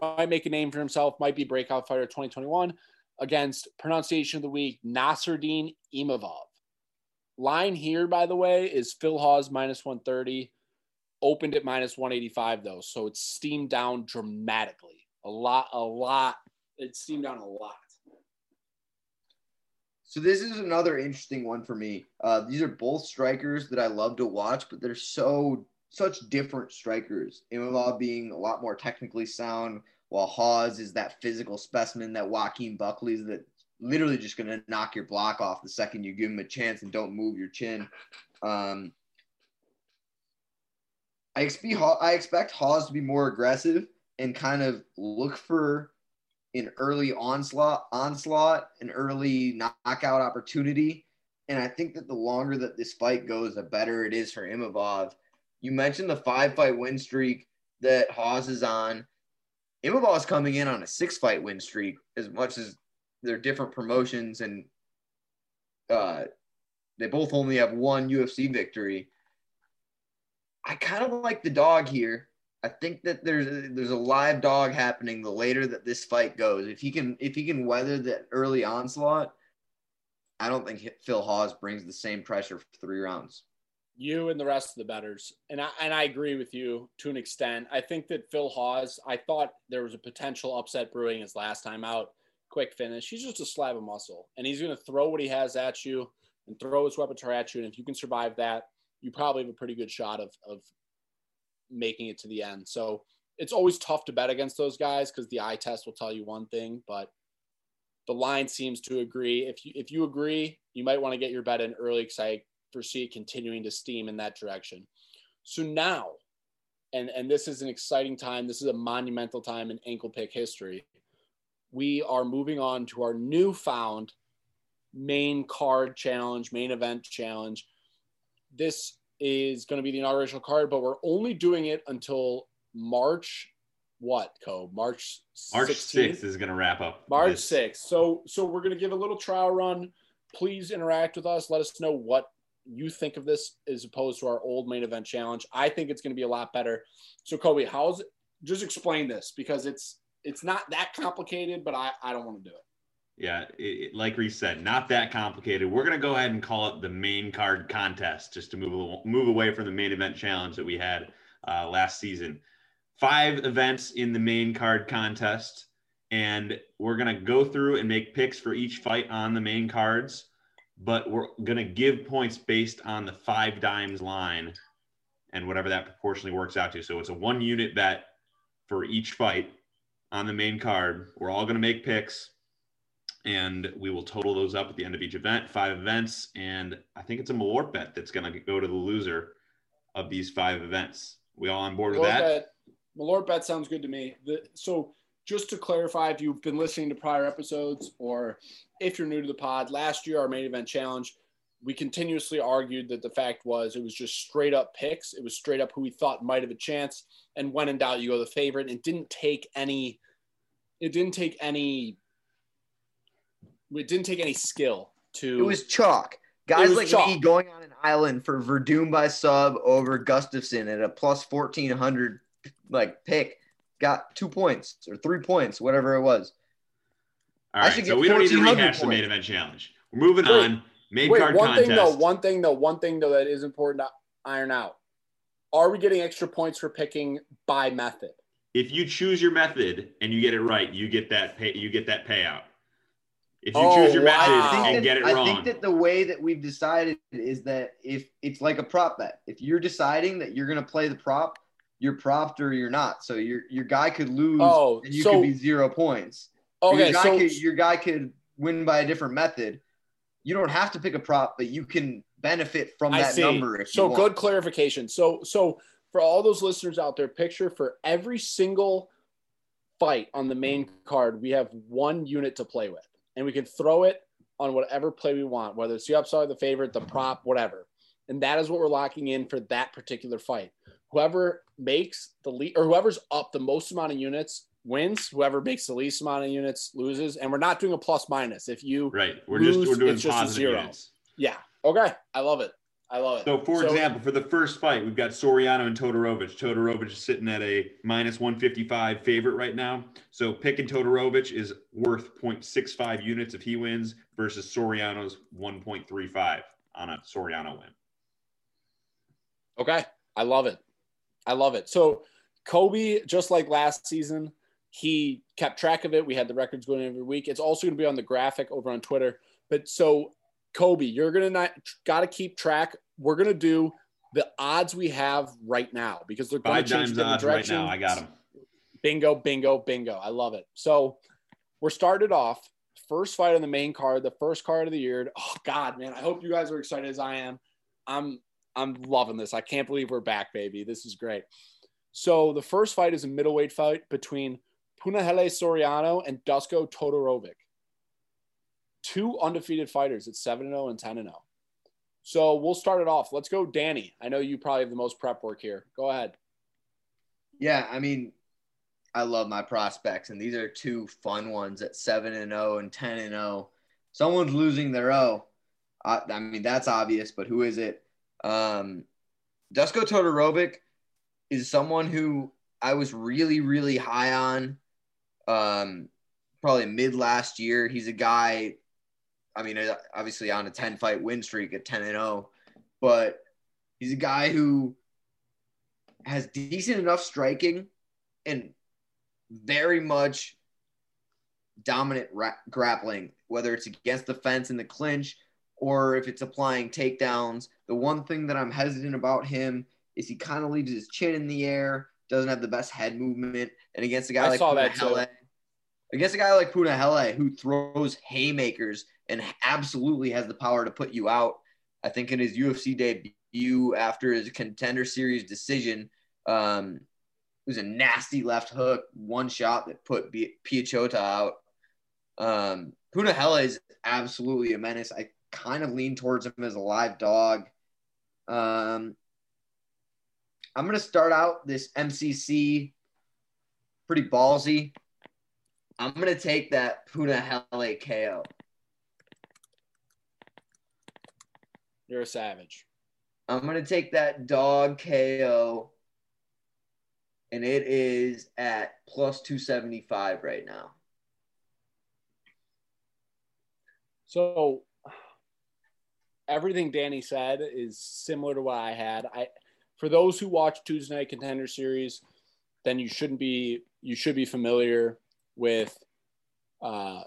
might make a name for himself, might be breakout fighter 2021 against pronunciation of the week, Nassourdine Imavov. Line here, by the way, is Phil Hawes minus 130 opened at minus 185 though so it's steamed down dramatically a lot a lot it's steamed down a lot So this is another interesting one for me. Uh, these are both strikers that I love to watch, but they're so such different strikers. Imavov being a lot more technically sound, while Hawes is that physical specimen that Joaquin Buckley's that literally just going to knock your block off the second you give him a chance and don't move your chin. Um, I expect I expect Hawes to be more aggressive and kind of look for an early onslaught, onslaught, an early knockout opportunity. And I think that the longer that this fight goes, the better it is for Imavov. You mentioned the five fight win streak that Hawes is on. Imavov's coming in on a six fight win streak, as much as they're different promotions and uh, they both only have one UFC victory. I kind of like the dog here. I think that there's there's a live dog happening the later that this fight goes. If he can if he can weather that early onslaught, I don't think Phil Hawes brings the same pressure for three rounds. you and the rest of the betters and I, and I agree with you to an extent i think that phil hawes i thought there was a potential upset brewing his last time out quick finish he's just a slab of muscle and he's going to throw what he has at you and throw his repertoire at you and if you can survive that you probably have a pretty good shot of, of making it to the end. So it's always tough to bet against those guys because the eye test will tell you one thing but the line seems to agree. If you if you agree you might want to get your bet in early because i foresee it continuing to steam in that direction. So now and and this is an exciting time this is a monumental time in ankle pick history we are moving on to our newfound main card challenge main event challenge this is going to be the inaugural card but we're only doing it until march what co march March 16th? 6th is going to wrap up. March this. 6th. So so we're gonna give a little trial run. Please interact with us. Let us know what you think of this as opposed to our old main event challenge. I think it's gonna be a lot better. So Kobe, how's it? Just explain this because it's it's not that complicated, but I I don't want to do it. Yeah, it, it- like Reese said, not that complicated. We're gonna go ahead and call it the main card contest, just to move move away from the main event challenge that we had uh, last season. Five events in the main card contest, and we're gonna go through and make picks for each fight on the main cards. but we're going to give points based on the five dimes line and whatever that proportionally works out to. So it's a one unit bet for each fight on the main card. We're all going to make picks and we will total those up at the end of each event, five events. And I think it's a Malort bet that's going to go to the loser of these five events. We all on board with that? bet, Malort bet sounds good to me. The, so just to clarify, if you've been listening to prior episodes or if you're new to the pod, last year our main event challenge, we continuously argued that the fact was it was just straight up picks. It was straight up who we thought might have a chance, and when in doubt, you go the favorite. And it didn't take any. It didn't take any. It didn't take any skill to. It was chalk. Guys was like chalk. me going on an island for Werdum by sub over Gustafsson at a plus 1400 like pick got two points or three points, whatever it was. All I right. should So get we don't need to 1400 rehash the main event challenge. We're moving Wait. on. Main Wait, card one contest. thing though, one thing though, one thing though that is important to iron out. Are we getting extra points for picking by method? if you choose your method and you get it right, you get that pay, you get that payout. If you Oh, choose your wow. method I think and that, get it I wrong, think that the way that we've decided is that if it's like a prop bet, if you're deciding that you're going to play the prop, you're propped or you're not. So your your guy could lose Oh, and you so could be zero points. Okay, your guy so could, your guy could win by a different method. You don't have to pick a prop, but you can benefit from I that see. number if so you want. good clarification. So so for all those listeners out there, picture for every single fight on the main card, we have one unit to play with, and we can throw it on whatever play we want, whether it's the upside, the favorite, the prop, whatever. And that is what we're locking in for that particular fight. Whoever makes the lead or whoever's up the most amount of units wins. Whoever makes the least amount of units loses. And we're not doing a plus minus. If you right? We're just we're doing it's just a zero. units. yeah. Okay. I love it. I love it. So, for example, for the first fight, we've got Soriano and Todorovic. Todorovic is sitting at a minus 155 favorite right now. So, picking Todorovic is worth 0.65 units if he wins versus Soriano's 1.35 on a Soriano win. Okay. I love it. I love it. So Kobe, just like last season, he kept track of it. We had the records going every week. It's also going to be on the graphic over on Twitter. But so Kobe, you're going to not got to keep track. We're going to do the odds we have right now because they're going Five to change different odds right direction. now. I got them. Bingo, bingo, bingo. I love it. So we're started off. First fight on the main card, the first card of the year. Oh God, man. I hope you guys are excited as I am. I'm I'm loving this. I can't believe we're back, baby. This is great. So the first fight is a middleweight fight between Punahele Soriano and Dusko Todorovic. Two undefeated fighters at 7-0 and 10-0. So we'll start it off. Let's go, Danny. I know you probably have the most prep work here. Go ahead. Yeah, I mean, I love my prospects, and these are two fun ones at seven and zero and ten and zero. Someone's losing their O. I, I mean, that's obvious, but who is it? Um, Dusko Todorovic is someone who I was really, really high on. Um, probably mid last year. He's a guy. I mean, uh, obviously on a ten fight win streak at ten and zero, but he's a guy who has decent enough striking and very much dominant ra- grappling, whether it's against the fence in the clinch or if it's applying takedowns. The one thing that I'm hesitant about him is he kind of leaves his chin in the air, doesn't have the best head movement, and against a guy I like saw that too. Punahele, against a guy like Punahele who throws haymakers and absolutely has the power to put you out. I think in his UFC debut after his contender series decision, um, it was a nasty left hook, one shot that put Bi- Piechota out. Um, Punahele is absolutely a menace. I kind of lean towards him as a live dog. Um, I'm going to start out this MCC pretty ballsy. I'm going to take that Punahele KO. You're a savage. I'm going to take that dog KO, and it is at plus 275 right now. So everything Danny said is similar to what I had. I for those who watch Tuesday Night Contender Series, then you shouldn't be you should be familiar with uh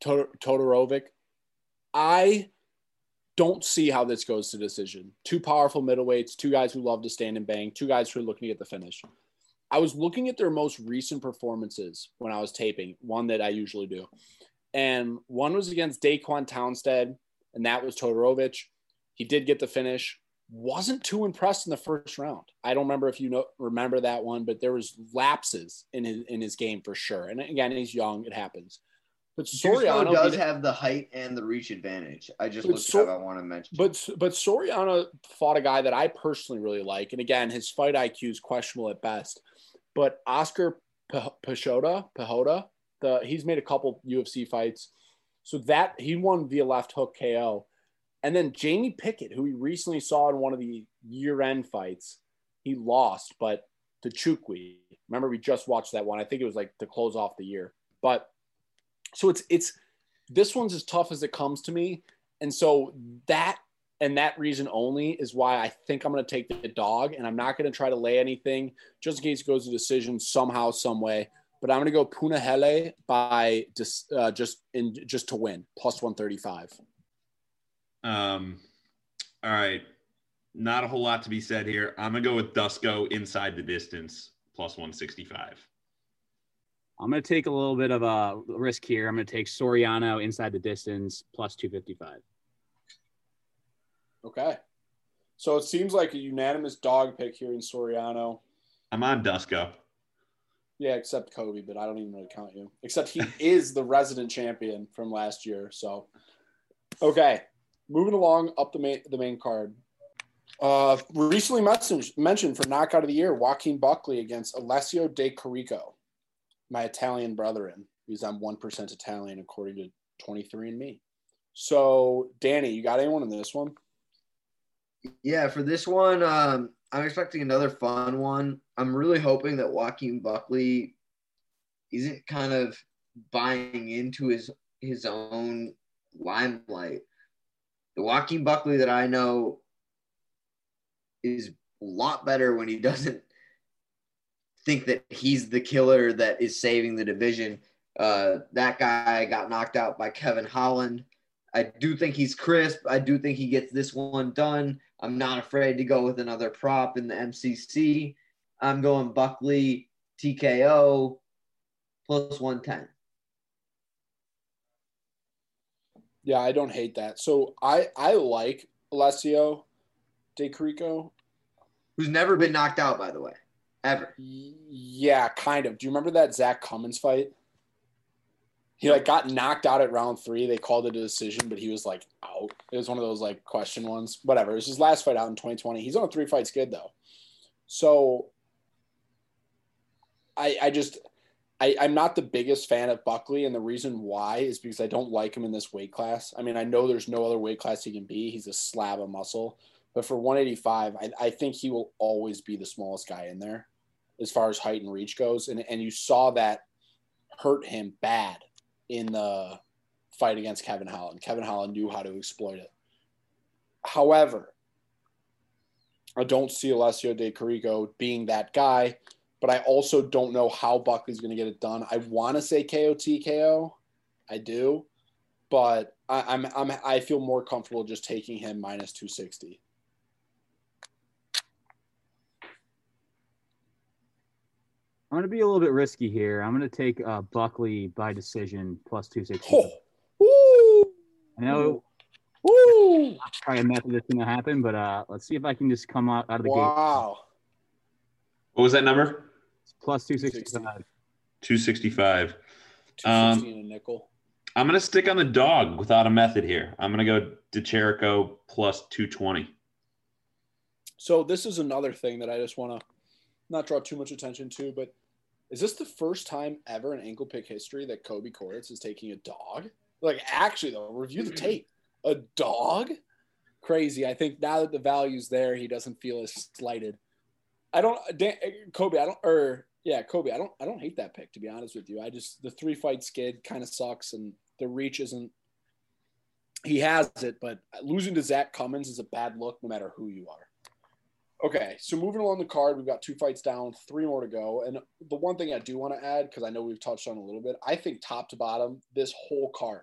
Tod- Todorovic. I don't see how this goes to decision. Two powerful middleweights, two guys who love to stand and bang, two guys who are looking to get the finish. I was looking at their most recent performances when I was taping, one that I usually do. And one was against Dequan Townsend, and that was Todorovic. He did get the finish. Wasn't too impressed in the first round. I don't remember if you know remember that one, but there was lapses in his in his game for sure. And again, he's young; it happens. But Soriano does have the height and the reach advantage. I just looked it up. I want to mention. But but Soriano fought a guy that I personally really like, and again, his fight IQ is questionable at best. But Oskar Piechota, Pehota, the he's made a couple UFC fights, so that he won via left hook KO, and then Jamie Pickett, who we recently saw in one of the year end fights, he lost, but to Chukwi. Remember, we just watched that one. I think it was like to close off the year, but so it's it's this one's as tough as it comes to me. And so that and that reason only is why I think I'm going to take the dog, and I'm not going to try to lay anything just in case it goes to decision somehow, some way. But I'm going to go Punahele by just uh, just in just to win plus 135. Um, all right. Not a whole lot to be said here. I'm gonna go with Dusko inside the distance plus 165. I'm going to take a little bit of a risk here. I'm going to take Soriano inside the distance plus 255. Okay. So it seems like a unanimous dog pick here in Soriano. I'm on Dusko. Yeah, except Kobe, but I don't even really count you. Except he is the resident champion from last year. So, okay, moving along up the main the main card. Uh, recently mentioned mentioned for knockout of the year, Joaquin Buckley against Alessio Di Chirico, my Italian brethren, because I'm one percent Italian according to 23andMe. So, Danny, you got anyone in this one? Yeah, for this one, um, I'm expecting another fun one. I'm really hoping that Joaquin Buckley isn't kind of buying into his his own limelight. The Joaquin Buckley that I know is a lot better when he doesn't think that he's the killer that is saving the division. Uh, that guy got knocked out by Kevin Holland. I do think he's crisp. I do think he gets this one done. I'm not afraid to go with another prop in the MCC. I'm going Buckley TKO plus 110. Yeah, I don't hate that. So I I like Alessio Di Chirico. Who's never been knocked out, by the way, ever. Yeah, kind of. Do you remember that Zak Cummings fight? He like got knocked out at round three. They called it a decision, but he was like out. It was one of those like question ones. Whatever. It was his last fight out in 2020. He's on a three fight skid though. So I I just I, I'm not the biggest fan of Buckley, and the reason why is because I don't like him in this weight class. I mean, I know there's no other weight class he can be. He's a slab of muscle. But for 185, I, I think he will always be the smallest guy in there as far as height and reach goes. And, and you saw that hurt him bad in the fight against Kevin Holland. Kevin Holland knew how to exploit it. However, I don't see Alessio Di Chirico being that guy, but I also don't know how Buckley's going to get it done. I want to say KO. I do, but I, I'm, I'm I feel more comfortable just taking him minus 260. I'm going to be a little bit risky here. I'm going to take uh, Buckley by decision plus 260. Oh, woo, I know woo. probably a method that's going to happen, but uh, let's see if I can just come out, out of the gate. Wow. What was that number? Plus 265. 265. 260 Um, and a nickel. I'm gonna stick on the dog without a method here. I'm gonna go Di Chirico plus 220. So this is another thing that I just want to not draw too much attention to, but is this the first time ever in ankle pick history that Kobe Koritz is taking a dog? Like actually though, review the mm-hmm. tape. A dog? Crazy. I think now that the value's there, he doesn't feel as slighted. I don't uh, Dan, uh, Kobe, I don't or yeah, Kobe, I don't I don't hate that pick to be honest with you. I just the three fight skid kind of sucks and the reach isn't he has it, but losing to Zak Cummings is a bad look no matter who you are. Okay, so moving along the card, we've got two fights down, three more to go. And the one thing I do want to add, because I know we've touched on a little bit, I think top to bottom, this whole card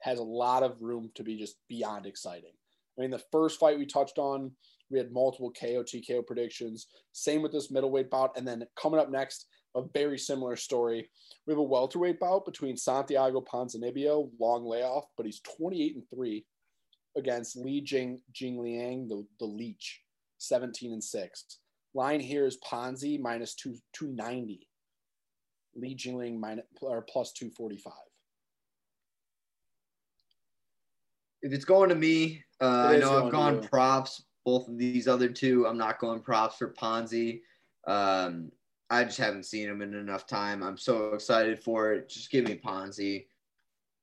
has a lot of room to be just beyond exciting. I mean, the first fight we touched on, we had multiple KO TKO predictions. Same with this middleweight bout. And then coming up next, a very similar story. We have a welterweight bout between Santiago Ponzinibbio, long layoff, but he's 28 and 3 against Li Jing Jing Liang, the, the leech, 17 and 6. Line here is Ponzi minus two, 290. Li Jingliang minus or plus 245. If it's going to me, uh, I know I've gone props. Both of these other two, I'm not going props for Ponzi. Um, I just haven't seen him in enough time. I'm so excited for it. Just give me Ponzi.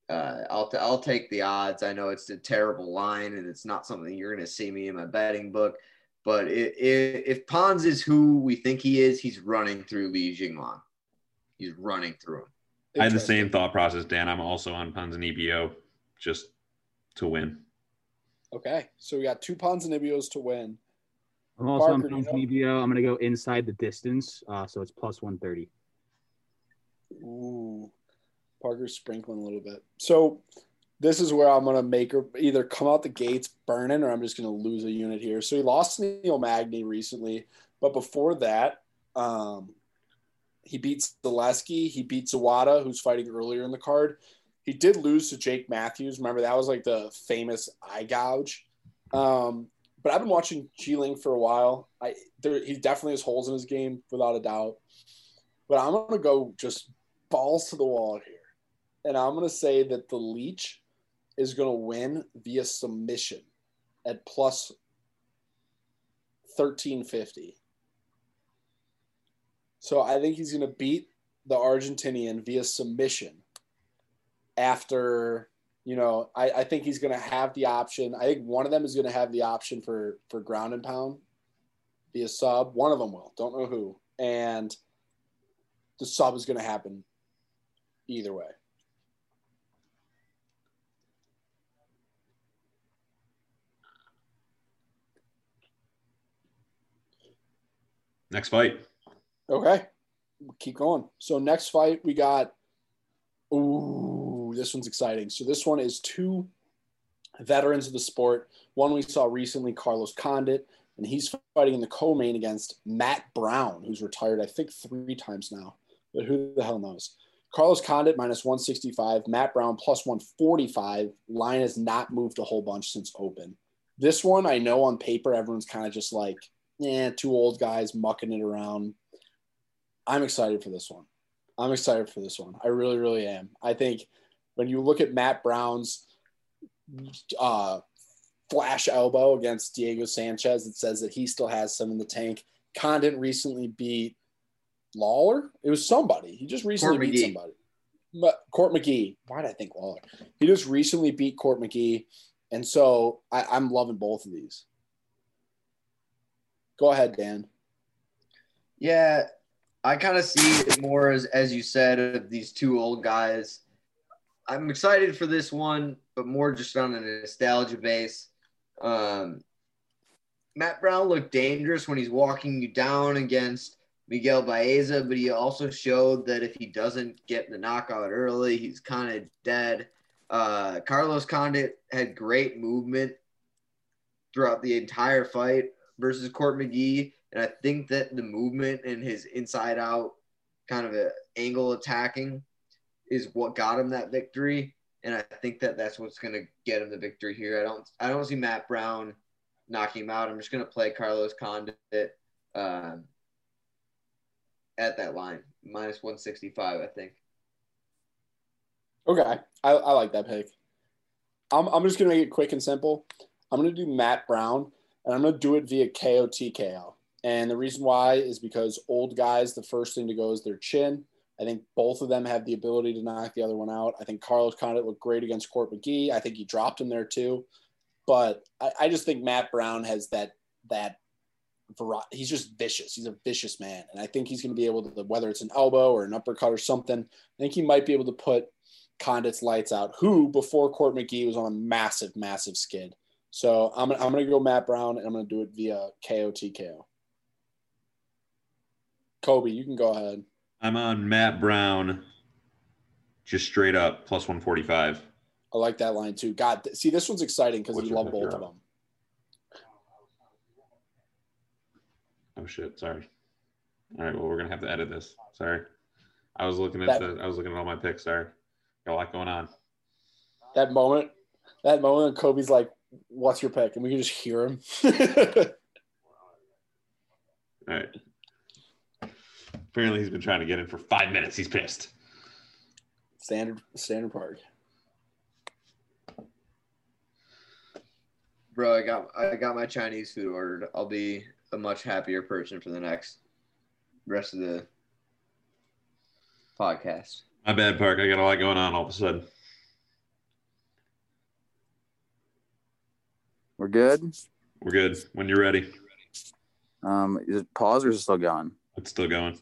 Uh, I'll t- I'll take the odds. I know it's a terrible line, and it's not something you're going to see me in my betting book. But i i if Pons is who we think he is, he's running through Li Jingliang. He's running through him. I had the same thought process, Dan. I'm also on Ponzinibbio just to win. Okay, so we got two Ponzinibbios to win. I'm also Parker, on you know- Ponzinibbio. I'm going to go inside the distance. Uh, so it's plus 130. Ooh, Parker's sprinkling a little bit. So this is where I'm gonna make her either come out the gates burning, or I'm just gonna lose a unit here. So he lost Neil Magny recently, but before that, um, he beats Zaleski. He beats Zawada, who's fighting earlier in the card. He did lose to Jake Matthews. Remember that was like the famous eye gouge. Um, but I've been watching G-Ling for a while. I there he definitely has holes in his game without a doubt. But I'm gonna go just balls to the wall here. And I'm to say that the Leech is going to win via submission at plus 1350. So I think he's going to beat the Argentinian via submission after, you know, I, I think he's going to have the option. I think one of them is going to have the option for, for ground and pound via sub. One of them will. Don't know who. And the sub is going to happen either way. Next fight. Okay. Keep going. So next fight we got ooh, this one's exciting. So this one is two veterans of the sport. One we saw recently, Carlos Condit, and he's fighting in the co-main against Matt Brown, who's retired, I think, three times now. But who the hell knows? Carlos Condit minus 165, Matt Brown plus 145. Line has not moved a whole bunch since open. This one, I know on paper, everyone's kind of just like, yeah, two old guys mucking it around. I'm excited for this one. I'm excited for this one. I really, really am. I think when you look at Matt Brown's uh, flash elbow against Diego Sanchez, it says that he still has some in the tank. Condit recently beat Lawler. It was somebody. He just recently Court beat McGee. somebody. But Court McGee. Why did I think Lawler? He just recently beat Court McGee. And so I, I'm loving both of these. Go ahead, Dan. Yeah, I kind of see it more as as you said of these two old guys. I'm excited for this one, but more just on a nostalgia base. Um, Matt Brown looked dangerous when he's walking you down against Miguel Baeza, but he also showed that if he doesn't get the knockout early, he's kind of dead. Uh, Carlos Condit had great movement throughout the entire fight versus Court McGee. And I think that the movement and his inside out kind of a angle attacking is what got him that victory. And I think that that's what's going to get him the victory here. I don't, I don't see Matt Brown knocking him out. I'm just going to play Carlos Condit um, at that line, minus 165, I think. Okay, I, I like that pick. I'm, I'm just gonna make it quick and simple. I'm gonna do Matt Brown, and I'm gonna do it via KO TKO. And the reason why is because old guys, the first thing to go is their chin. I think both of them have the ability to knock the other one out. I think Carlos Condit looked great against Court McGee. I think he dropped him there too. But I, I just think Matt Brown has that that. He's just vicious. He's a vicious man, and I think he's going to be able to whether it's an elbow or an uppercut or something. I think he might be able to put Condit's lights out, who before Court McGee was on a massive, massive skid. So I'm, I'm going to go Matt Brown and I'm going to do it via KO TKO. Kobe, you can go ahead. I'm on Matt Brown, just straight up plus 145. I like that line too. God, th- see, this one's exciting because you love both of them. Oh shit! Sorry. All right. Well, we're gonna have to edit this. Sorry. I was looking at That- the. I was looking at all my picks. Sorry. Got a lot going on. That moment, that moment, Kobe's like, "What's your pick?" and we can just hear him. All right. Apparently, he's been trying to get in for five minutes. He's pissed. standard, standard park. Bro, I got I got my Chinese food ordered. I'll be a much happier person for the next rest of the podcast. My bad, Park. I got a lot going on all of a sudden. We're good. We're good. When you're ready, Um, is it pause or is it still going? it's still going.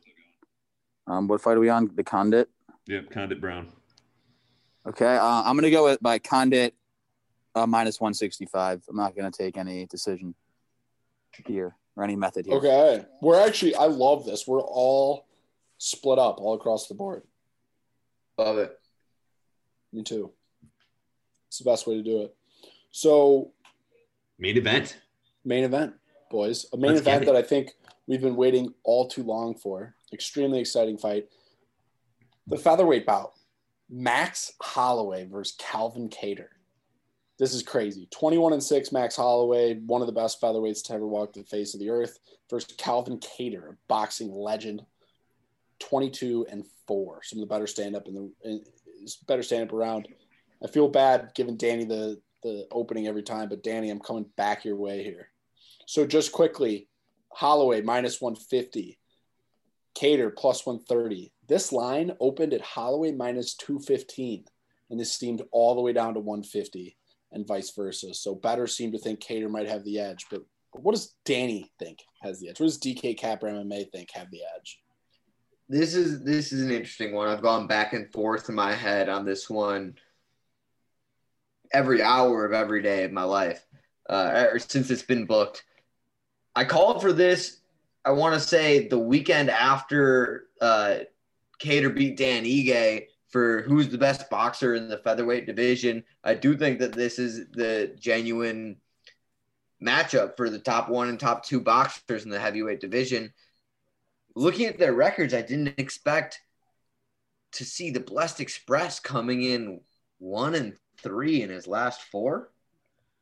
Um, what fight are we on? The Condit. Yep. Condit Brown. Okay, uh, I'm gonna go with my Condit uh, minus 165. I'm not gonna take any decision here or any method here. Okay, we're actually. I love this. We're all split up all across the board. Love it. Me too. It's the best way to do it. So, Main event. main event, boys. A main Let's event that I think we've been waiting all too long for. Extremely exciting fight. The featherweight bout. Max Holloway versus Calvin Kattar. This is crazy. 21 and 6, Max Holloway, one of the best featherweights to ever walk the face of the earth, versus Calvin Kattar, a boxing legend. 22 and 4. Some of the better stand up in the in, better stand up around. I feel bad giving Danny the the opening every time, but Danny, I'm coming back your way here. So just quickly, Holloway minus 150, Kattar plus 130. This line opened at Holloway minus 215 and this steamed all the way down to 150 and vice versa. So better seem to think Kattar might have the edge, but what does Danny think has the edge? What does DK Capra MMA think have the edge? This is this is an interesting one. I've gone back and forth in my head on this one every hour of every day of my life, uh, or since it's been booked. I called for this. I want to say the weekend after uh, Kattar beat Dan Ige for who's the best boxer in the featherweight division. I do think that this is the genuine matchup for the top one and top two boxers in the heavyweight division. Looking at their records, I didn't expect to see the Blessed Express coming in one and three in his last four.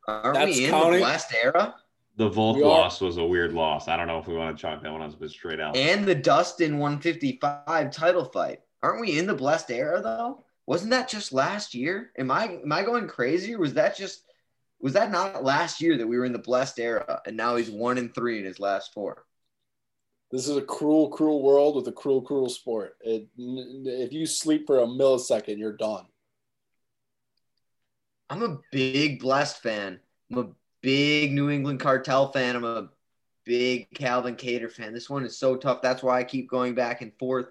Aren't That's we in counting- the blessed era? The Volk We loss was a weird loss. I don't know if we want to chalk that one up as straight out. And the Dustin 155 title fight. Aren't we in the blessed era though? Wasn't that just last year? Am I am I going crazy or was that just was that not last year that we were in the blessed era and now he's one and three in his last four? This is a cruel, cruel world with a cruel, cruel sport. It, if you sleep for a millisecond, you're done. I'm a big blessed fan. I'm a big New England cartel fan. I'm a big Calvin Kattar fan. This one is so tough. That's why I keep going back and forth.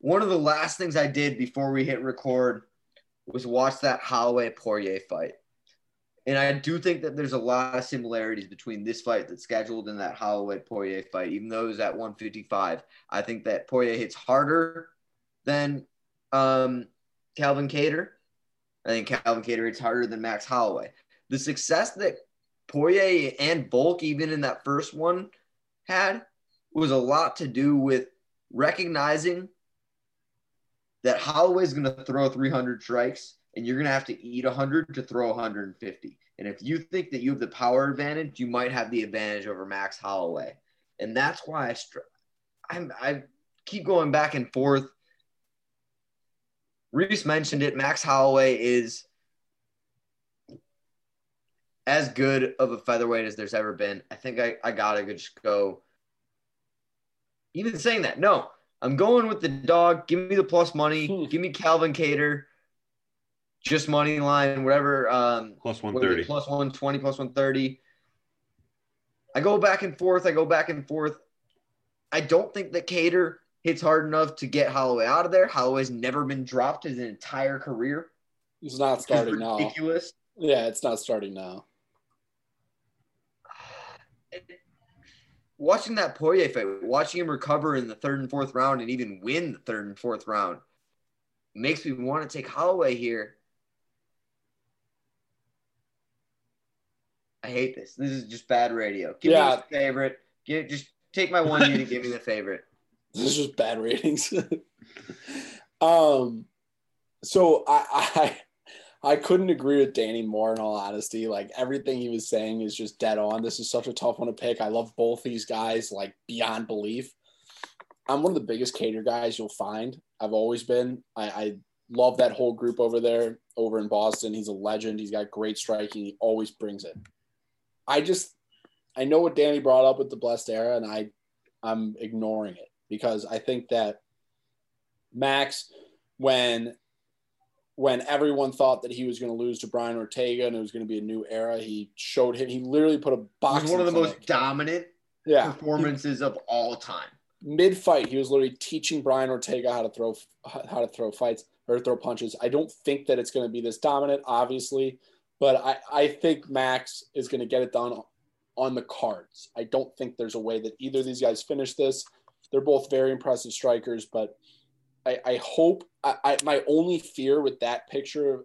One of the last things I did before we hit record was watch that Holloway Poirier fight. And I do think that there's a lot of similarities between this fight that's scheduled and that Holloway Poirier fight, even though it was at 155. I think that Poirier hits harder than um, Calvin Kattar. I think Calvin Kattar hits harder than Max Holloway. The success that Poirier and Volk, even in that first one, had was a lot to do with recognizing that Holloway is going to throw 300 strikes and you're going to have to eat 100 to throw 150. And if you think that you have the power advantage, you might have the advantage over Max Holloway. And that's why I, str- I'm, I keep going back and forth. Reese mentioned it. Max Holloway is as good of a featherweight as there's ever been. I think I, I gotta just go. Even saying that, no, I'm going with the dog. Give me the plus money. Hmm. Give me Calvin Kattar. Just money line, whatever. Um, Plus what is it, 130. plus 120, plus 130. I go back and forth. I go back and forth. I don't think that Kattar hits hard enough to get Holloway out of there. Holloway's never been dropped his entire career. It's not starting now. ridiculous. now. Yeah, it's not starting now. Watching that Poirier fight, watching him recover in the third and fourth round and even win the third and fourth round makes me want to take Holloway here. I hate this. This is just bad radio. Give yeah. me the favorite. Give, just take my one unit. give me the favorite. This is just bad ratings. um, so I, I I couldn't agree with Danny more in all honesty. Like everything he was saying is just dead on. This is such a tough one to pick. I love both these guys like beyond belief. I'm one of the biggest Kattar guys you'll find. I've always been. I, I love that whole group over there over in Boston. He's a legend. He's got great striking. He always brings it. I just I know what Danny brought up with the blessed era, and I I'm ignoring it because I think that Max, when when everyone thought that he was going to lose to Brian Ortega and it was going to be a new era, he showed him. He literally put a box. one of the most dominant yeah performances of all time. mid fight. He was literally teaching Brian Ortega how to throw how to throw fights or throw punches. I don't think that it's going to be this dominant, obviously, but I I think Max is going to get it done on the cards. I don't think there's a way that either of these guys finish this. They're both very impressive strikers, but I, I hope I, I my only fear with that picture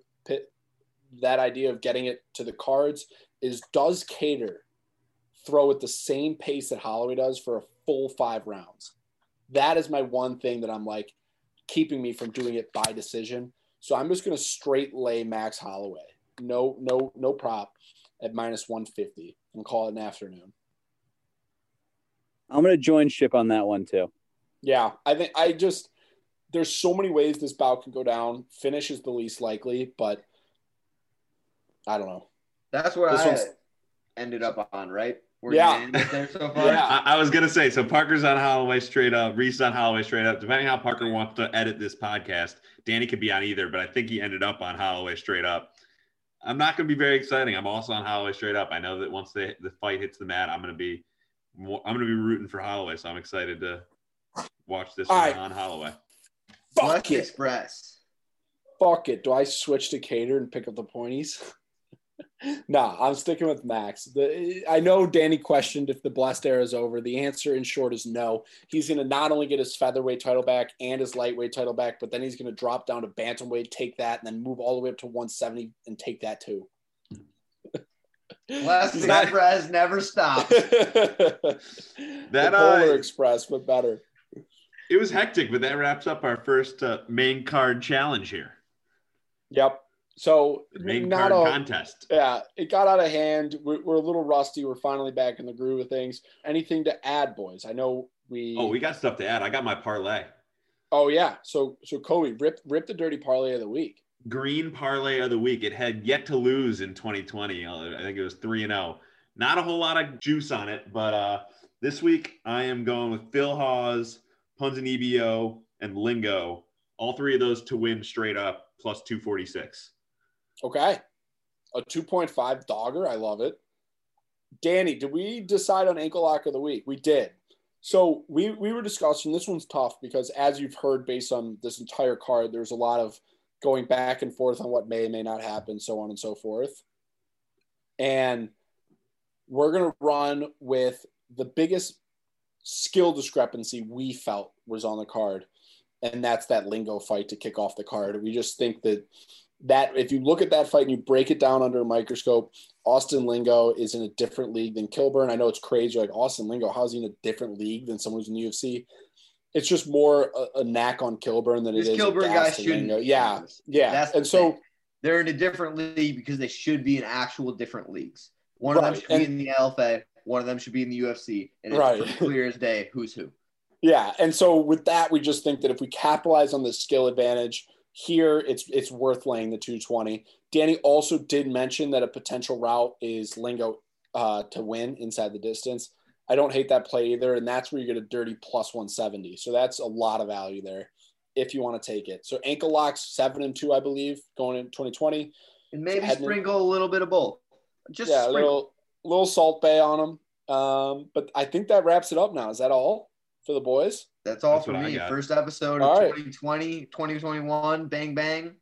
that idea of getting it to the cards is does Kattar throw at the same pace that Holloway does for a full five rounds? That is my one thing that I'm like keeping me from doing it by decision. So I'm just gonna straight lay Max Holloway. No, no, no prop at minus 150 and call it an afternoon. I'm gonna join ship on that one too. Yeah, I think I just there's so many ways this bout can go down. Finish is the least likely, but I don't know. That's where This I one's- ended up on, right? We're Yeah. there so far. Yeah. I, I was gonna say so. Parker's on Holloway straight up. Reese on Holloway straight up. Depending how Parker wants to edit this podcast, Danny could be on either, but I think he ended up on Holloway straight up. I'm not gonna be very exciting. I'm also on Holloway straight up. I know that once the the fight hits the mat, I'm gonna be more, I'm gonna be rooting for Holloway. So I'm excited to watch this All one right. on Holloway. Fuck West it. Express. Fuck it. Do I switch to Kattar and pick up the pointies? nah, I'm sticking with Max. The, I know Danny questioned if the blessed era is over. The answer, in short, is no. He's going to not only get his featherweight title back and his lightweight title back, but then he's going to drop down to bantamweight, take that, and then move all the way up to 170 and take that too. West He's not- Express never stops. that That, the Polar uh, Express, but better. It was hectic, but that wraps up our first uh, main card challenge here. Yep. So Main not card a, contest. yeah, it got out of hand. We're, we're a little rusty. We're finally back in the groove of things. Anything to add, boys? I know we. Oh, we got stuff to add. I got my parlay. Oh yeah. So so Kobe, rip rip the dirty parlay of the week. Green parlay of the week. It had yet to lose in 2020. Uh, I think it was 3 and 0. Not a whole lot of juice on it, but uh, this week I am going with Phil Hawes, Ponzinibbio, and Lingo. All three of those to win straight up plus 246. Okay. A 2.5 dogger. I love it. Danny, did we decide on ankle lock of the week? We did. So we we were discussing this one's tough because as you've heard based on this entire card, there's a lot of going back and forth on what may and may not happen, so on and so forth. And we're gonna run with the biggest skill discrepancy we felt was on the card, and that's that lingo fight to kick off the card. We just think that that if you look at that fight and you break it down under a microscope, Austin Lingo is in a different league than Kilburn. I know it's crazy. You're like Austin Lingo, how's he in a different league than someone who's in the UFC? It's just more a, a knack on Kilburn than This it is. Kilburn guy shouldn't. Yeah, yeah. That's the and so thing. they're in a different league because they should be in actual different leagues. One of them Right, should be in the LFA. One of them should be in the UFC, and it's Right. clear as day who's who. Yeah, and so with that, we just think that if we capitalize on this skill advantage here, it's it's worth laying the 220. Danny also did mention that a potential route is Lingo uh, to win inside the distance. I don't hate that play either, and that's where you get a dirty plus 170. So that's a lot of value there if you want to take it. So ankle locks seven and two, I believe, going in 2020. And maybe Heading- sprinkle a little bit of both. Just yeah, a little little Salt Bae on them. Um, but I think that wraps it up now. Is that all for the boys? That's all That's for me. First episode of All right. 2020, 2021. Bang bang.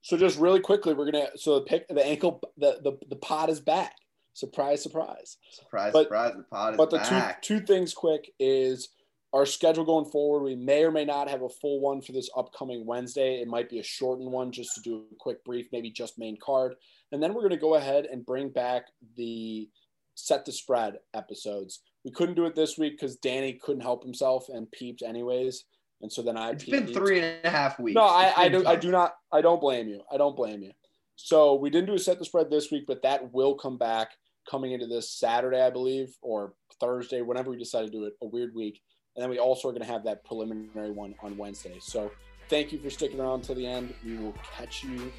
So just really quickly, we're gonna so the pick the ankle the the the pod is back. Surprise, surprise. Surprise, But- surprise. The pod is But the back. two two things quick is our schedule going forward, we may or may not have a full one for this upcoming Wednesday. It might be a shortened one just to do a quick brief, maybe just main card. And then we're going to go ahead and bring back the set the spread episodes. We couldn't do it this week because Danny couldn't help himself and peeped anyways. And so then I. It's been three and a half weeks. No, I, I do. I do not. I don't blame you. I don't blame you. So we didn't do a set the spread this week, but that will come back coming into this Saturday, I believe, or Thursday, whenever we decide to do it. A weird week, and then we also are going to have that preliminary one on Wednesday. So thank you for sticking around till the end. We will catch you.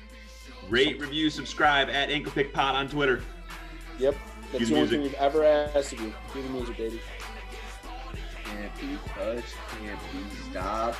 Rate, review, subscribe at Ankle Pick Pod on Twitter. Yep, that's the the only thing music. we've ever asked of you. Do the music, baby. Can't be touched, can't be stopped.